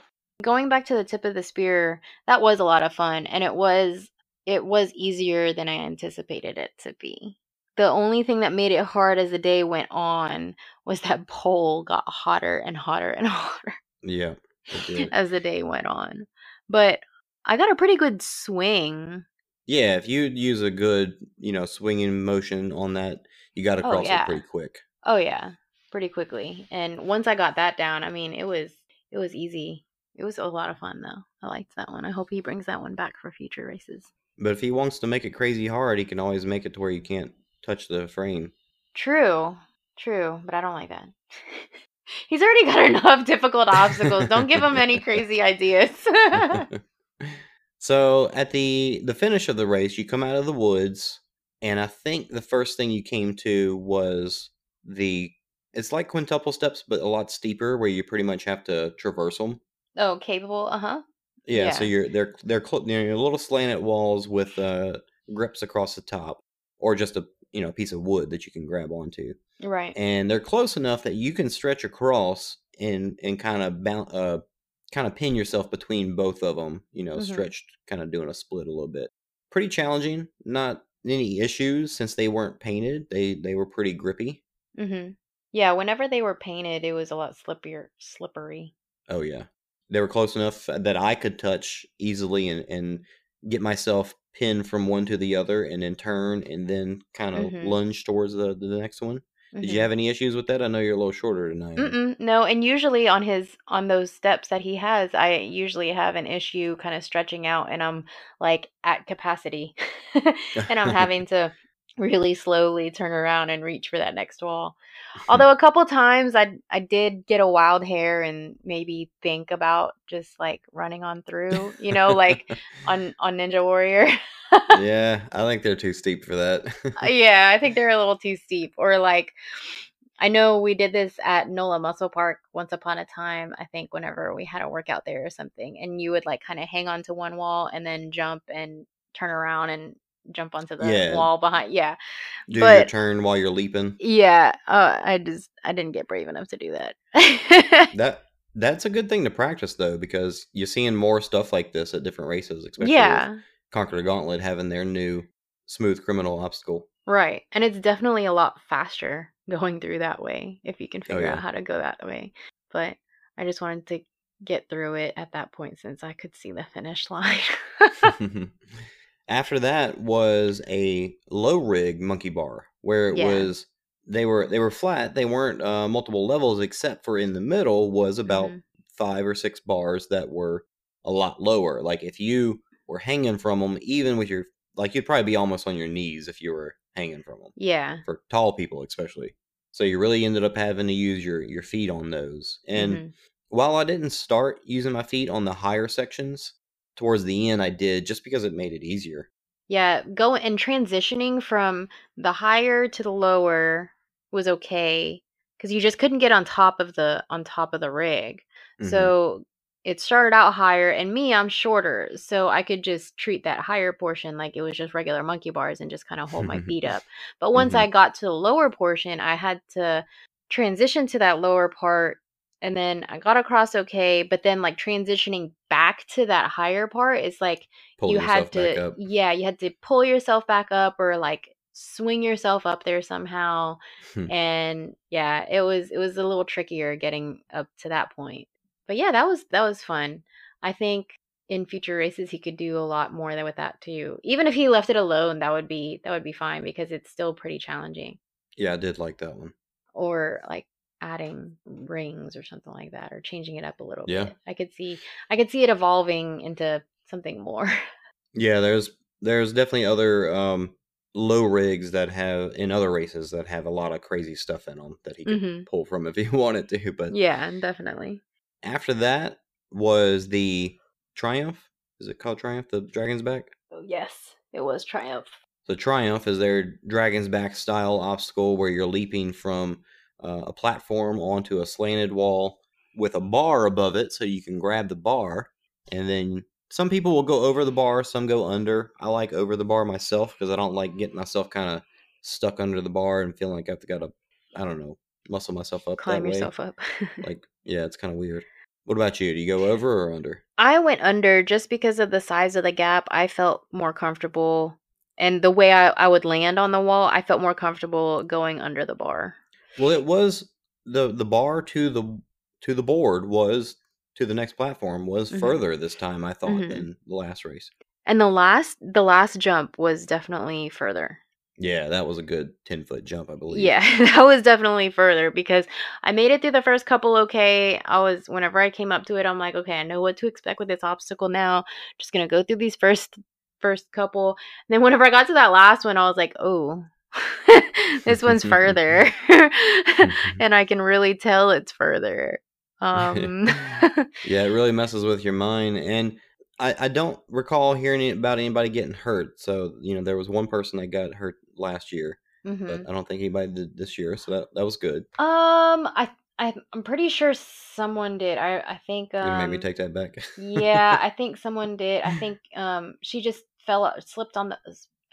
Going back to the tip of the spear, that was a lot of fun and it was it was easier than I anticipated it to be. The only thing that made it hard as the day went on was that pole got hotter and hotter and hotter yeah. as the day went on. But I got a pretty good swing. Yeah, if you use a good, you know, swinging motion on that, you got to Oh, cross yeah. it pretty quick. Oh yeah, pretty quickly. And once I got that down, I mean, it was it was easy. It was a lot of fun though. I liked that one. I hope he brings that one back for future races. But if he wants to make it crazy hard, he can always make it to where you can't touch the frame. True, true, but I don't like that. He's already got enough difficult obstacles. Don't give him any crazy ideas. So at the the finish of the race, you come out of the woods, and I think the first thing you came to was the. It's like quintuple steps, but a lot steeper, where you pretty much have to traverse them. oh, capable. Uh huh. Yeah, so you're they're they're cl- they're little slanted walls with uh, grips across the top, or just a you know piece of wood that you can grab onto, Right. and they're close enough that you can stretch across and and kind of bounce uh kind of pin yourself between both of them. You know, Mhm. stretched, kind of doing a split a little bit. Pretty challenging. Not any issues since they weren't painted. They they were pretty grippy. Mm-hmm. Yeah. Whenever they were painted, it was a lot slippier, slippery. Oh yeah, they were close enough that I could touch easily and and get myself pinned from one to the other, and then turn and then kind of Mhm. lunge towards the the next one. Did Mhm. you have any issues with that? I know you're a little shorter tonight. Mm-mm, no, and usually on his on those steps that he has, I usually have an issue kind of stretching out, and I'm like at capacity, and I'm having to really slowly turn around and reach for that next wall. Although a couple times I I did get a wild hair and maybe think about just like running on through, you know, like on on Ninja Warrior. yeah, I think they're too steep for that. Uh, yeah, I think they're a little too steep. Or like, I know we did this at NOLA Muscle Park once upon a time. I think whenever we had a workout there or something, and you would like kind of hang on to one wall and then jump and turn around and jump onto the Yeah. wall behind. Yeah, Do your turn while you're leaping. yeah, uh, I just I didn't get brave enough to do that. That that's a good thing to practice though, because you're seeing more stuff like this at different races, especially yeah, Conquer the Gauntlet having their new smooth criminal obstacle. right. And it's definitely a lot faster going through that way if you can Oh, figure yeah. out how to go that way. But I just wanted to get through it at that point since I could see the finish line. After that was a low rig monkey bar where it Yeah. was they were they were flat. They weren't uh, multiple levels except for in the middle was about Mhm. five or six bars that were a lot lower. Like if you were hanging from them, even with your like, you'd probably be almost on your knees if you were hanging from them Yeah. for tall people, especially. So you really ended up having to use your your feet on those. And Mhm. while I didn't start using my feet on the higher sections, towards the end I did just because it made it easier. Yeah, go and transitioning from the higher to the lower was okay because you just couldn't get on top of the on top of the rig. Mhm. So it started out higher, and me, I'm shorter, so I could just treat that higher portion like it was just regular monkey bars and just kind of hold my feet up. But once Mhm. I got to the lower portion, I had to transition to that lower part, and then I got across okay. But then, like transitioning back to that higher part, it's like Pull you had back to up. yeah you had to pull yourself back up or like swing yourself up there somehow Hmm. and yeah it was it was a little trickier getting up to that point but yeah that was that was fun i think in future races he could do a lot more than with that too even if he left it alone that would be that would be fine because it's still pretty challenging Yeah, I did like that one. or like adding rings or something like that or changing it up a little Yeah. bit i could see i could see it evolving into something more Yeah, there's there's definitely other um low rigs that have in other races that have a lot of crazy stuff in them that he could Mhm. pull from if he wanted to. But Yeah, definitely. after that was the Triumph. Is it called Triumph? The Dragon's Back. Oh, yes, it was Triumph. The Triumph is their Dragon's Back style obstacle where you're leaping from uh, a platform onto a slanted wall with a bar above it so you can grab the bar. And then some people will go over the bar, some go under. I like over the bar myself because I don't like getting myself kind of stuck under the bar and feeling like I've got to, I don't know, muscle myself up Climb that way. yourself up. Like, yeah, it's kind of weird. What about you? Do you go over or under? I went under just because of the size of the gap. I felt more comfortable. And the way I, I would land on the wall, I felt more comfortable going under the bar. Well, it was the the bar to the to the board was to the next platform was Mhm. further this time. I thought Mhm. than the last race. And the last the last jump was definitely further. Yeah, that was a good ten foot jump, I believe. Yeah, that was definitely further because I made it through the first couple okay. I was whenever I came up to it, I'm like, okay, I know what to expect with this obstacle now. Just gonna go through these first first couple. And then whenever I got to that last one, I was like, oh, this one's further, and I can really tell it's further. Um, yeah, it really messes with your mind, and I I don't recall hearing about anybody getting hurt. So you know, there was one person that got hurt last year, mhm. but I don't think anybody did this year. So that that was good. um, I. I, I'm pretty sure someone did. I I think You um made me take that back. yeah, I think someone did. I think um she just fell out, slipped on the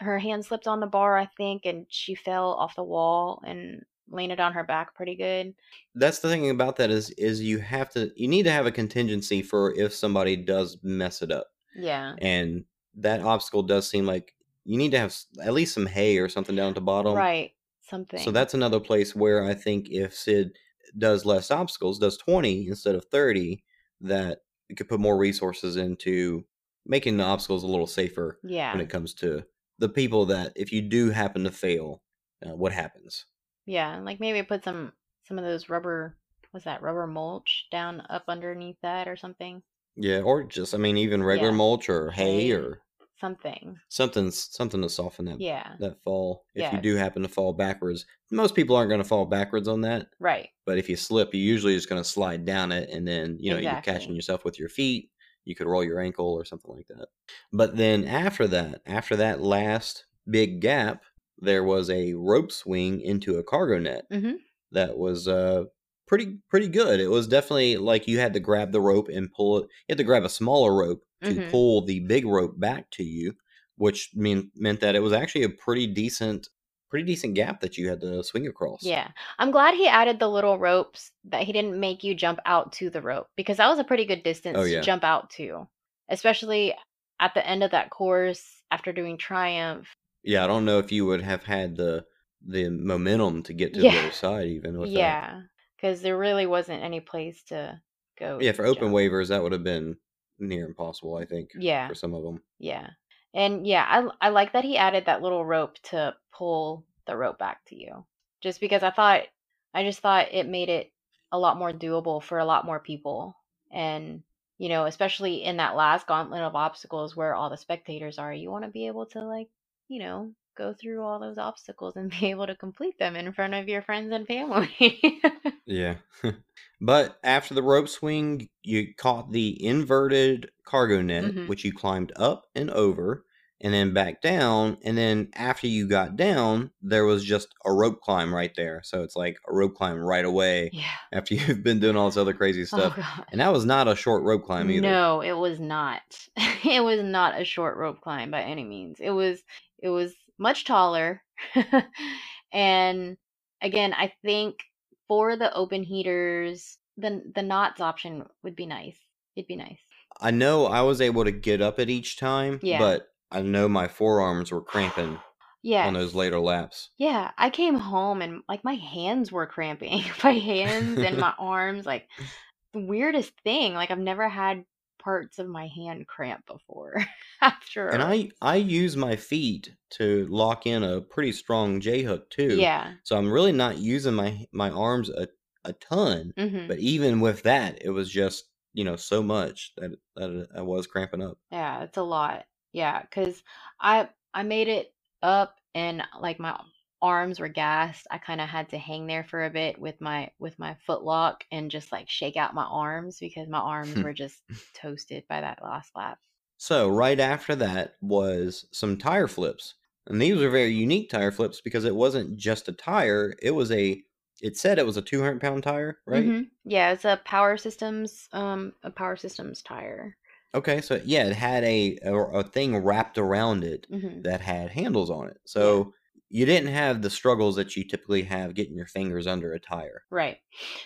her hand slipped on the bar, I think, and she fell off the wall and landed on her back pretty good. that's the thing about that is is you have to you need to have a contingency for if somebody does mess it up Yeah. and that obstacle does seem like you need to have at least some hay or something down at the bottom Right. Something. so that's another place where i think if sid does less obstacles does 20 instead of 30 that it could put more resources into making the obstacles a little safer yeah. when it comes to the people that if you do happen to fail uh, what happens Yeah, like maybe put some some of those rubber what's that, rubber mulch down up underneath that or something. yeah or just i mean even regular Yeah. mulch or hay Hay. or Something. something something to soften that Yeah. that fall. If you do happen to fall backwards, most people aren't going to fall backwards on that. Right. But if you slip, you're usually just going to slide down it, and then you know you're catching yourself with your feet. You could roll your ankle or something like that. But then after that, after that last big gap, there was a rope swing into a cargo net Mhm. that was uh pretty pretty good. It was definitely like you had to grab the rope and pull it. You had to grab a smaller rope to Mhm. pull the big rope back to you, which mean meant that it was actually a pretty decent pretty decent gap that you had to swing across. Yeah. I'm glad he added the little ropes that he didn't make you jump out to the rope because that was a pretty good oh, distance Oh, to jump out to. Especially at the end of that course after doing Triumph. Yeah, I don't know if you would have had the the momentum to get to Yeah. the other side even with. Yeah. Because there really wasn't any place to go. Yeah, for open jump. waivers that would have been near impossible, I think, Yeah. for some of them. Yeah. And yeah, I I like that he added that little rope to pull the rope back to you. Just because I thought I just thought it made it a lot more doable for a lot more people. And you know, especially in that last gauntlet of obstacles where all the spectators are, you want to be able to like, you know, go through all those obstacles and be able to complete them in front of your friends and family. Yeah. but after the rope swing, you caught the inverted cargo net, Mhm. which you climbed up and over and then back down. And then after you got down, there was just a rope climb right there. So it's like a rope climb right away yeah. after you've been doing all this other crazy Oh stuff. god. And that was not a short rope climb either. No, it was not. it was not a short rope climb by any means. It was it was much taller. and again, I think for the open heaters, the the knots option would be nice. It'd be nice. I know I was able to get up at each time, Yeah. but I know my forearms were cramping Yeah. on those later laps. Yeah, I came home and like my hands were cramping. my hands and my arms, like the weirdest thing. Like I've never had parts of my hand cramp before after. And I I use my feet to lock in a pretty strong J hook too. yeah. So I'm really not using my my arms a, a ton, hmm but even with that, it was just you know so much that that I was cramping up. Yeah, it's a lot. Yeah, because I I made it up and like my arms were gassed. I kind of had to hang there for a bit with my with my foot lock and just like shake out my arms because my arms were just toasted by that last lap. So right after that was some tire flips, and these were very unique tire flips because it wasn't just a tire; it was a it said it was a 200 pound tire, right? Mhm. Yeah, it's a power systems um a power systems tire. Okay, so yeah, it had a, a a thing wrapped around it hmm that had handles on it. So you didn't have the struggles that you typically have getting your fingers under a tire. Right.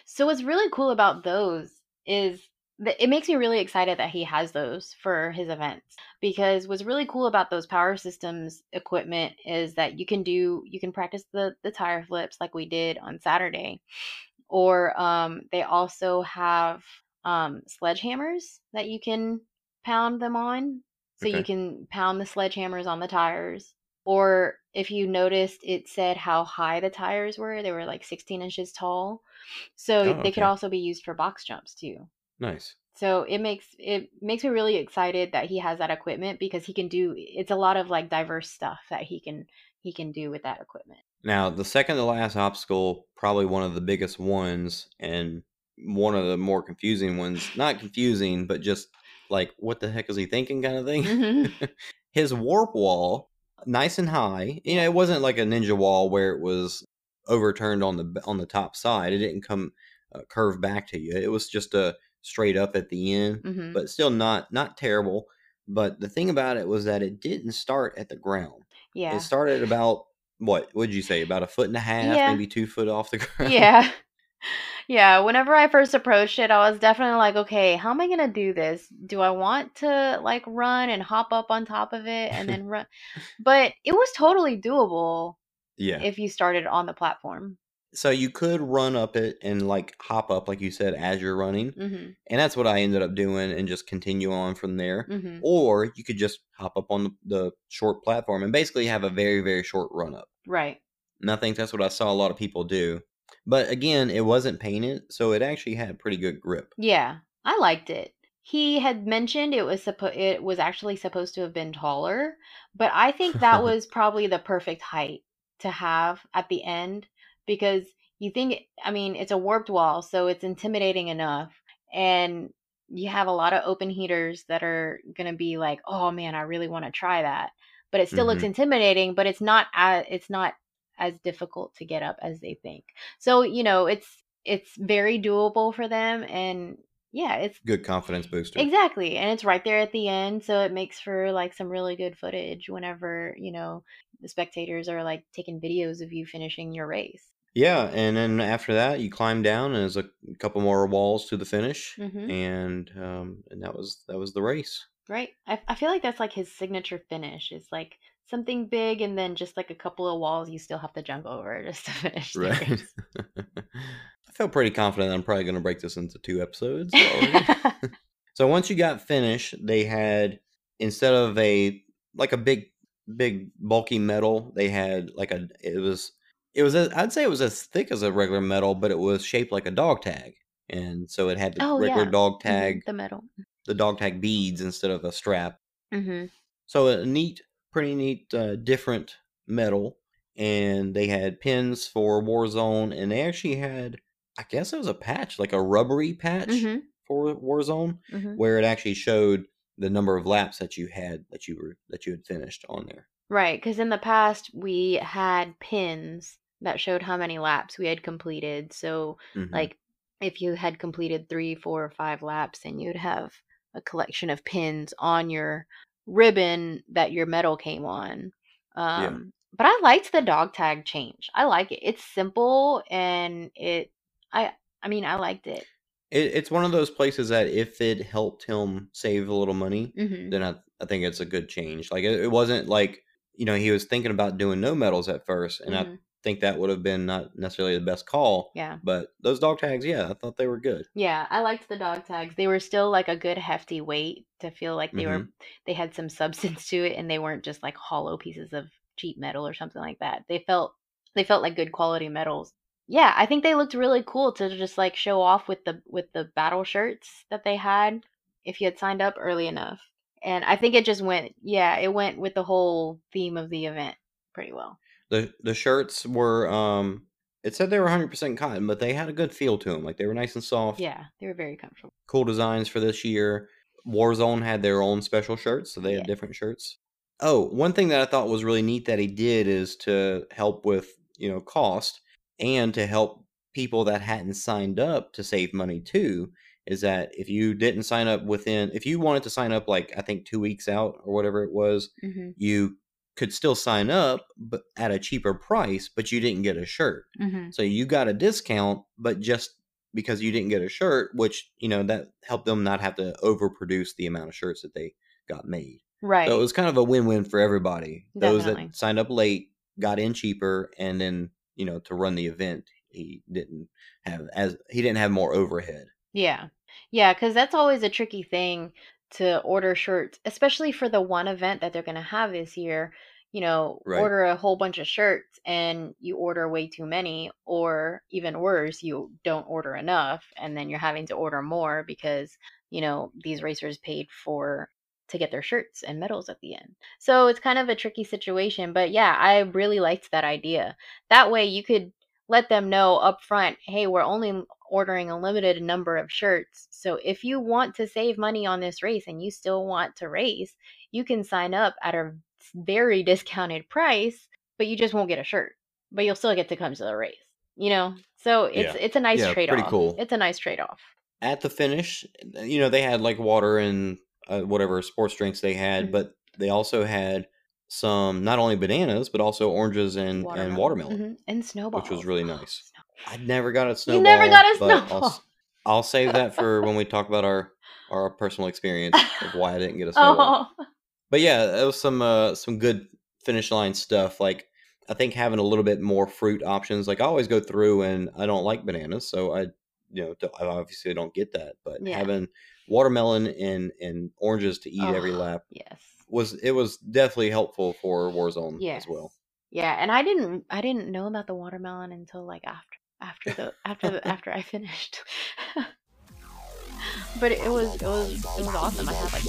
So what's really cool about those is that it makes me really excited that he has those for his events because what's really cool about those power systems equipment is that you can do you can practice the the tire flips like we did on Saturday or um they also have um sledgehammers that you can pound them on so you can pound the sledgehammers on the tires or if you noticed it said how high the tires were they were like 16 inches tall so Oh, they could also be used for box jumps too Nice. so it makes it makes me really excited that he has that equipment because he can do it's a lot of like diverse stuff that he can he can do with that equipment Now, the second to last obstacle, probably one of the biggest ones and one of the more confusing ones. Not confusing, but just like, what the heck is he thinking kind of thing. Mhm. His warp wall, nice and high. You know, it wasn't like a ninja wall where it was overturned on the on the top side. It didn't come uh, curve back to you. It was just a straight up at the end. hmm but still not not terrible. But the thing about it was that it didn't start at the ground. yeah It started about what would you say about a foot and a half, Yeah. maybe two foot off the ground. yeah yeah whenever i first approached it i was definitely like okay how am i gonna do this do i want to like run and hop up on top of it and then run but it was totally doable yeah. if you started on the platform so you could run up it and like hop up, like you said, as you're running, hmm and that's what I ended up doing, and just continue on from there. hmm Or you could just hop up on the, the short platform and basically have a very very short run up. right And I think that's what I saw a lot of people do. But again, it wasn't painted, so it actually had pretty good grip. Yeah, I liked it. He had mentioned it was suppo- it was actually supposed to have been taller, but I think that was probably the perfect height to have at the end because you think I mean, it's a warped wall, so it's intimidating enough and you have a lot of open heaters that are going to be like, "Oh man, I really want to try that." But it still looks mm-hmm. intimidating, but it's not as it's not as difficult to get up as they think. So, you know, it's it's very doable for them and yeah, it's Good confidence booster. exactly. And it's right there at the end, so it makes for like some really good footage whenever, you know, the spectators are like taking videos of you finishing your race. Yeah, and then after that, you climb down, and there's a couple more walls to the finish, Mhm. and um, and that was that was the race. Right? I I feel like that's like his signature finish. It's like something big and then just like a couple of walls you still have to jump over just to finish Right. I feel pretty confident I'm probably going to break this into two episodes. so once you got finished, they had instead of a like a big big bulky medal, they had like a it was it was a, I'd say it was as thick as a regular medal, but it was shaped like a dog tag, and so it had the Oh, regular yeah. dog Mhm, tag the medal. the dog tag beads instead of a strap. Mm-hmm. So a neat, pretty neat, uh, different medal. and they had pins for Warzone, and they actually had, I guess it was a patch, like a rubbery patch Mm-hmm. for Warzone, Mm-hmm. where it actually showed the number of laps that you had that you were that you had finished on there. Right, because in the past we had pins that showed how many laps we had completed. So, Mhm. like, if you had completed three, four, or five laps, then you'd have a collection of pins on your ribbon that your medal came on. Um, But I liked the dog tag change. I like it. It's simple and it. I. I mean, I liked it. It, it's one of those places that if it helped him save a little money, hmm then I, I think it's a good change. Like it, it wasn't like you know he was thinking about doing no medals at first, and I Mhm. Think that would have been not necessarily the best call. Yeah. But those dog tags, yeah, I thought they were good. Yeah, I liked the dog tags. They were still like a good hefty weight to feel like they were mm-hmm. they had some substance to it and they weren't just like hollow pieces of cheap metal or something like that. They felt they felt like good quality metals. Yeah, I think they looked really cool to just like show off with the with the battle shirts that they had if you had signed up early enough. And I think it just went yeah, it went with the whole theme of the event pretty well. The the shirts were um it said they were 100% cotton, but they had a good feel to them. Like they were nice and soft. Yeah, they were very comfortable. Cool designs for this year. Warzone had their own special shirts, so they Yeah. had different shirts. Oh, one thing that I thought was really neat that he did is to help with, you know, cost and to help people that hadn't signed up to save money too is that if you didn't sign up within if you wanted to sign up like I think 2 weeks out or whatever it was, Mhm. you could still sign up but at a cheaper price, but you didn't get a shirt. Mhm. So you got a discount, but just because you didn't get a shirt, which you know that helped them not have to overproduce the amount of shirts that they got made. Right. So it was kind of a win-win for everybody. Those that signed up late got in cheaper, and then you know to run the event, he didn't have as he didn't have more overhead. Yeah. Yeah, because that's always a tricky thing to order shirts, especially for the one event that they're going to have this year. You know, Right. order a whole bunch of shirts and you order way too many, or even worse, you don't order enough and then you're having to order more because, you know, these racers paid for to get their shirts and medals at the end. So it's kind of a tricky situation, but yeah, I really liked that idea. That way you could let them know up front, hey, we're only ordering a limited number of shirts. So if you want to save money on this race and you still want to race, you can sign up at a very discounted price, but you just won't get a shirt. But you'll still get to come to the race. You know? So it's Yeah. it's a nice Yeah, trade pretty cool. It's a nice trade off. At the finish, you know they had like water and uh, whatever sports drinks they had, Mhm. but they also had some not only bananas but also oranges and and watermelon. Mhm. And snowballs. Which was really nice. Snow- I never got a snowball. You never got a I'll, snowball. s- I'll save that for when we talk about our our personal experience of why I didn't get a snowball. Oh. But yeah, it was some uh, some good finish line stuff. Like I think having a little bit more fruit options. Like I always go through and I don't like bananas, so I you know I obviously don't get that. But Yeah. having watermelon and and oranges to eat every Oh, lap Yes. Was it was definitely helpful for Warzone Yes. as well. Yeah, and I didn't I didn't know about the watermelon until like after after the after the after I finished. but it, was it was it was awesome. I had like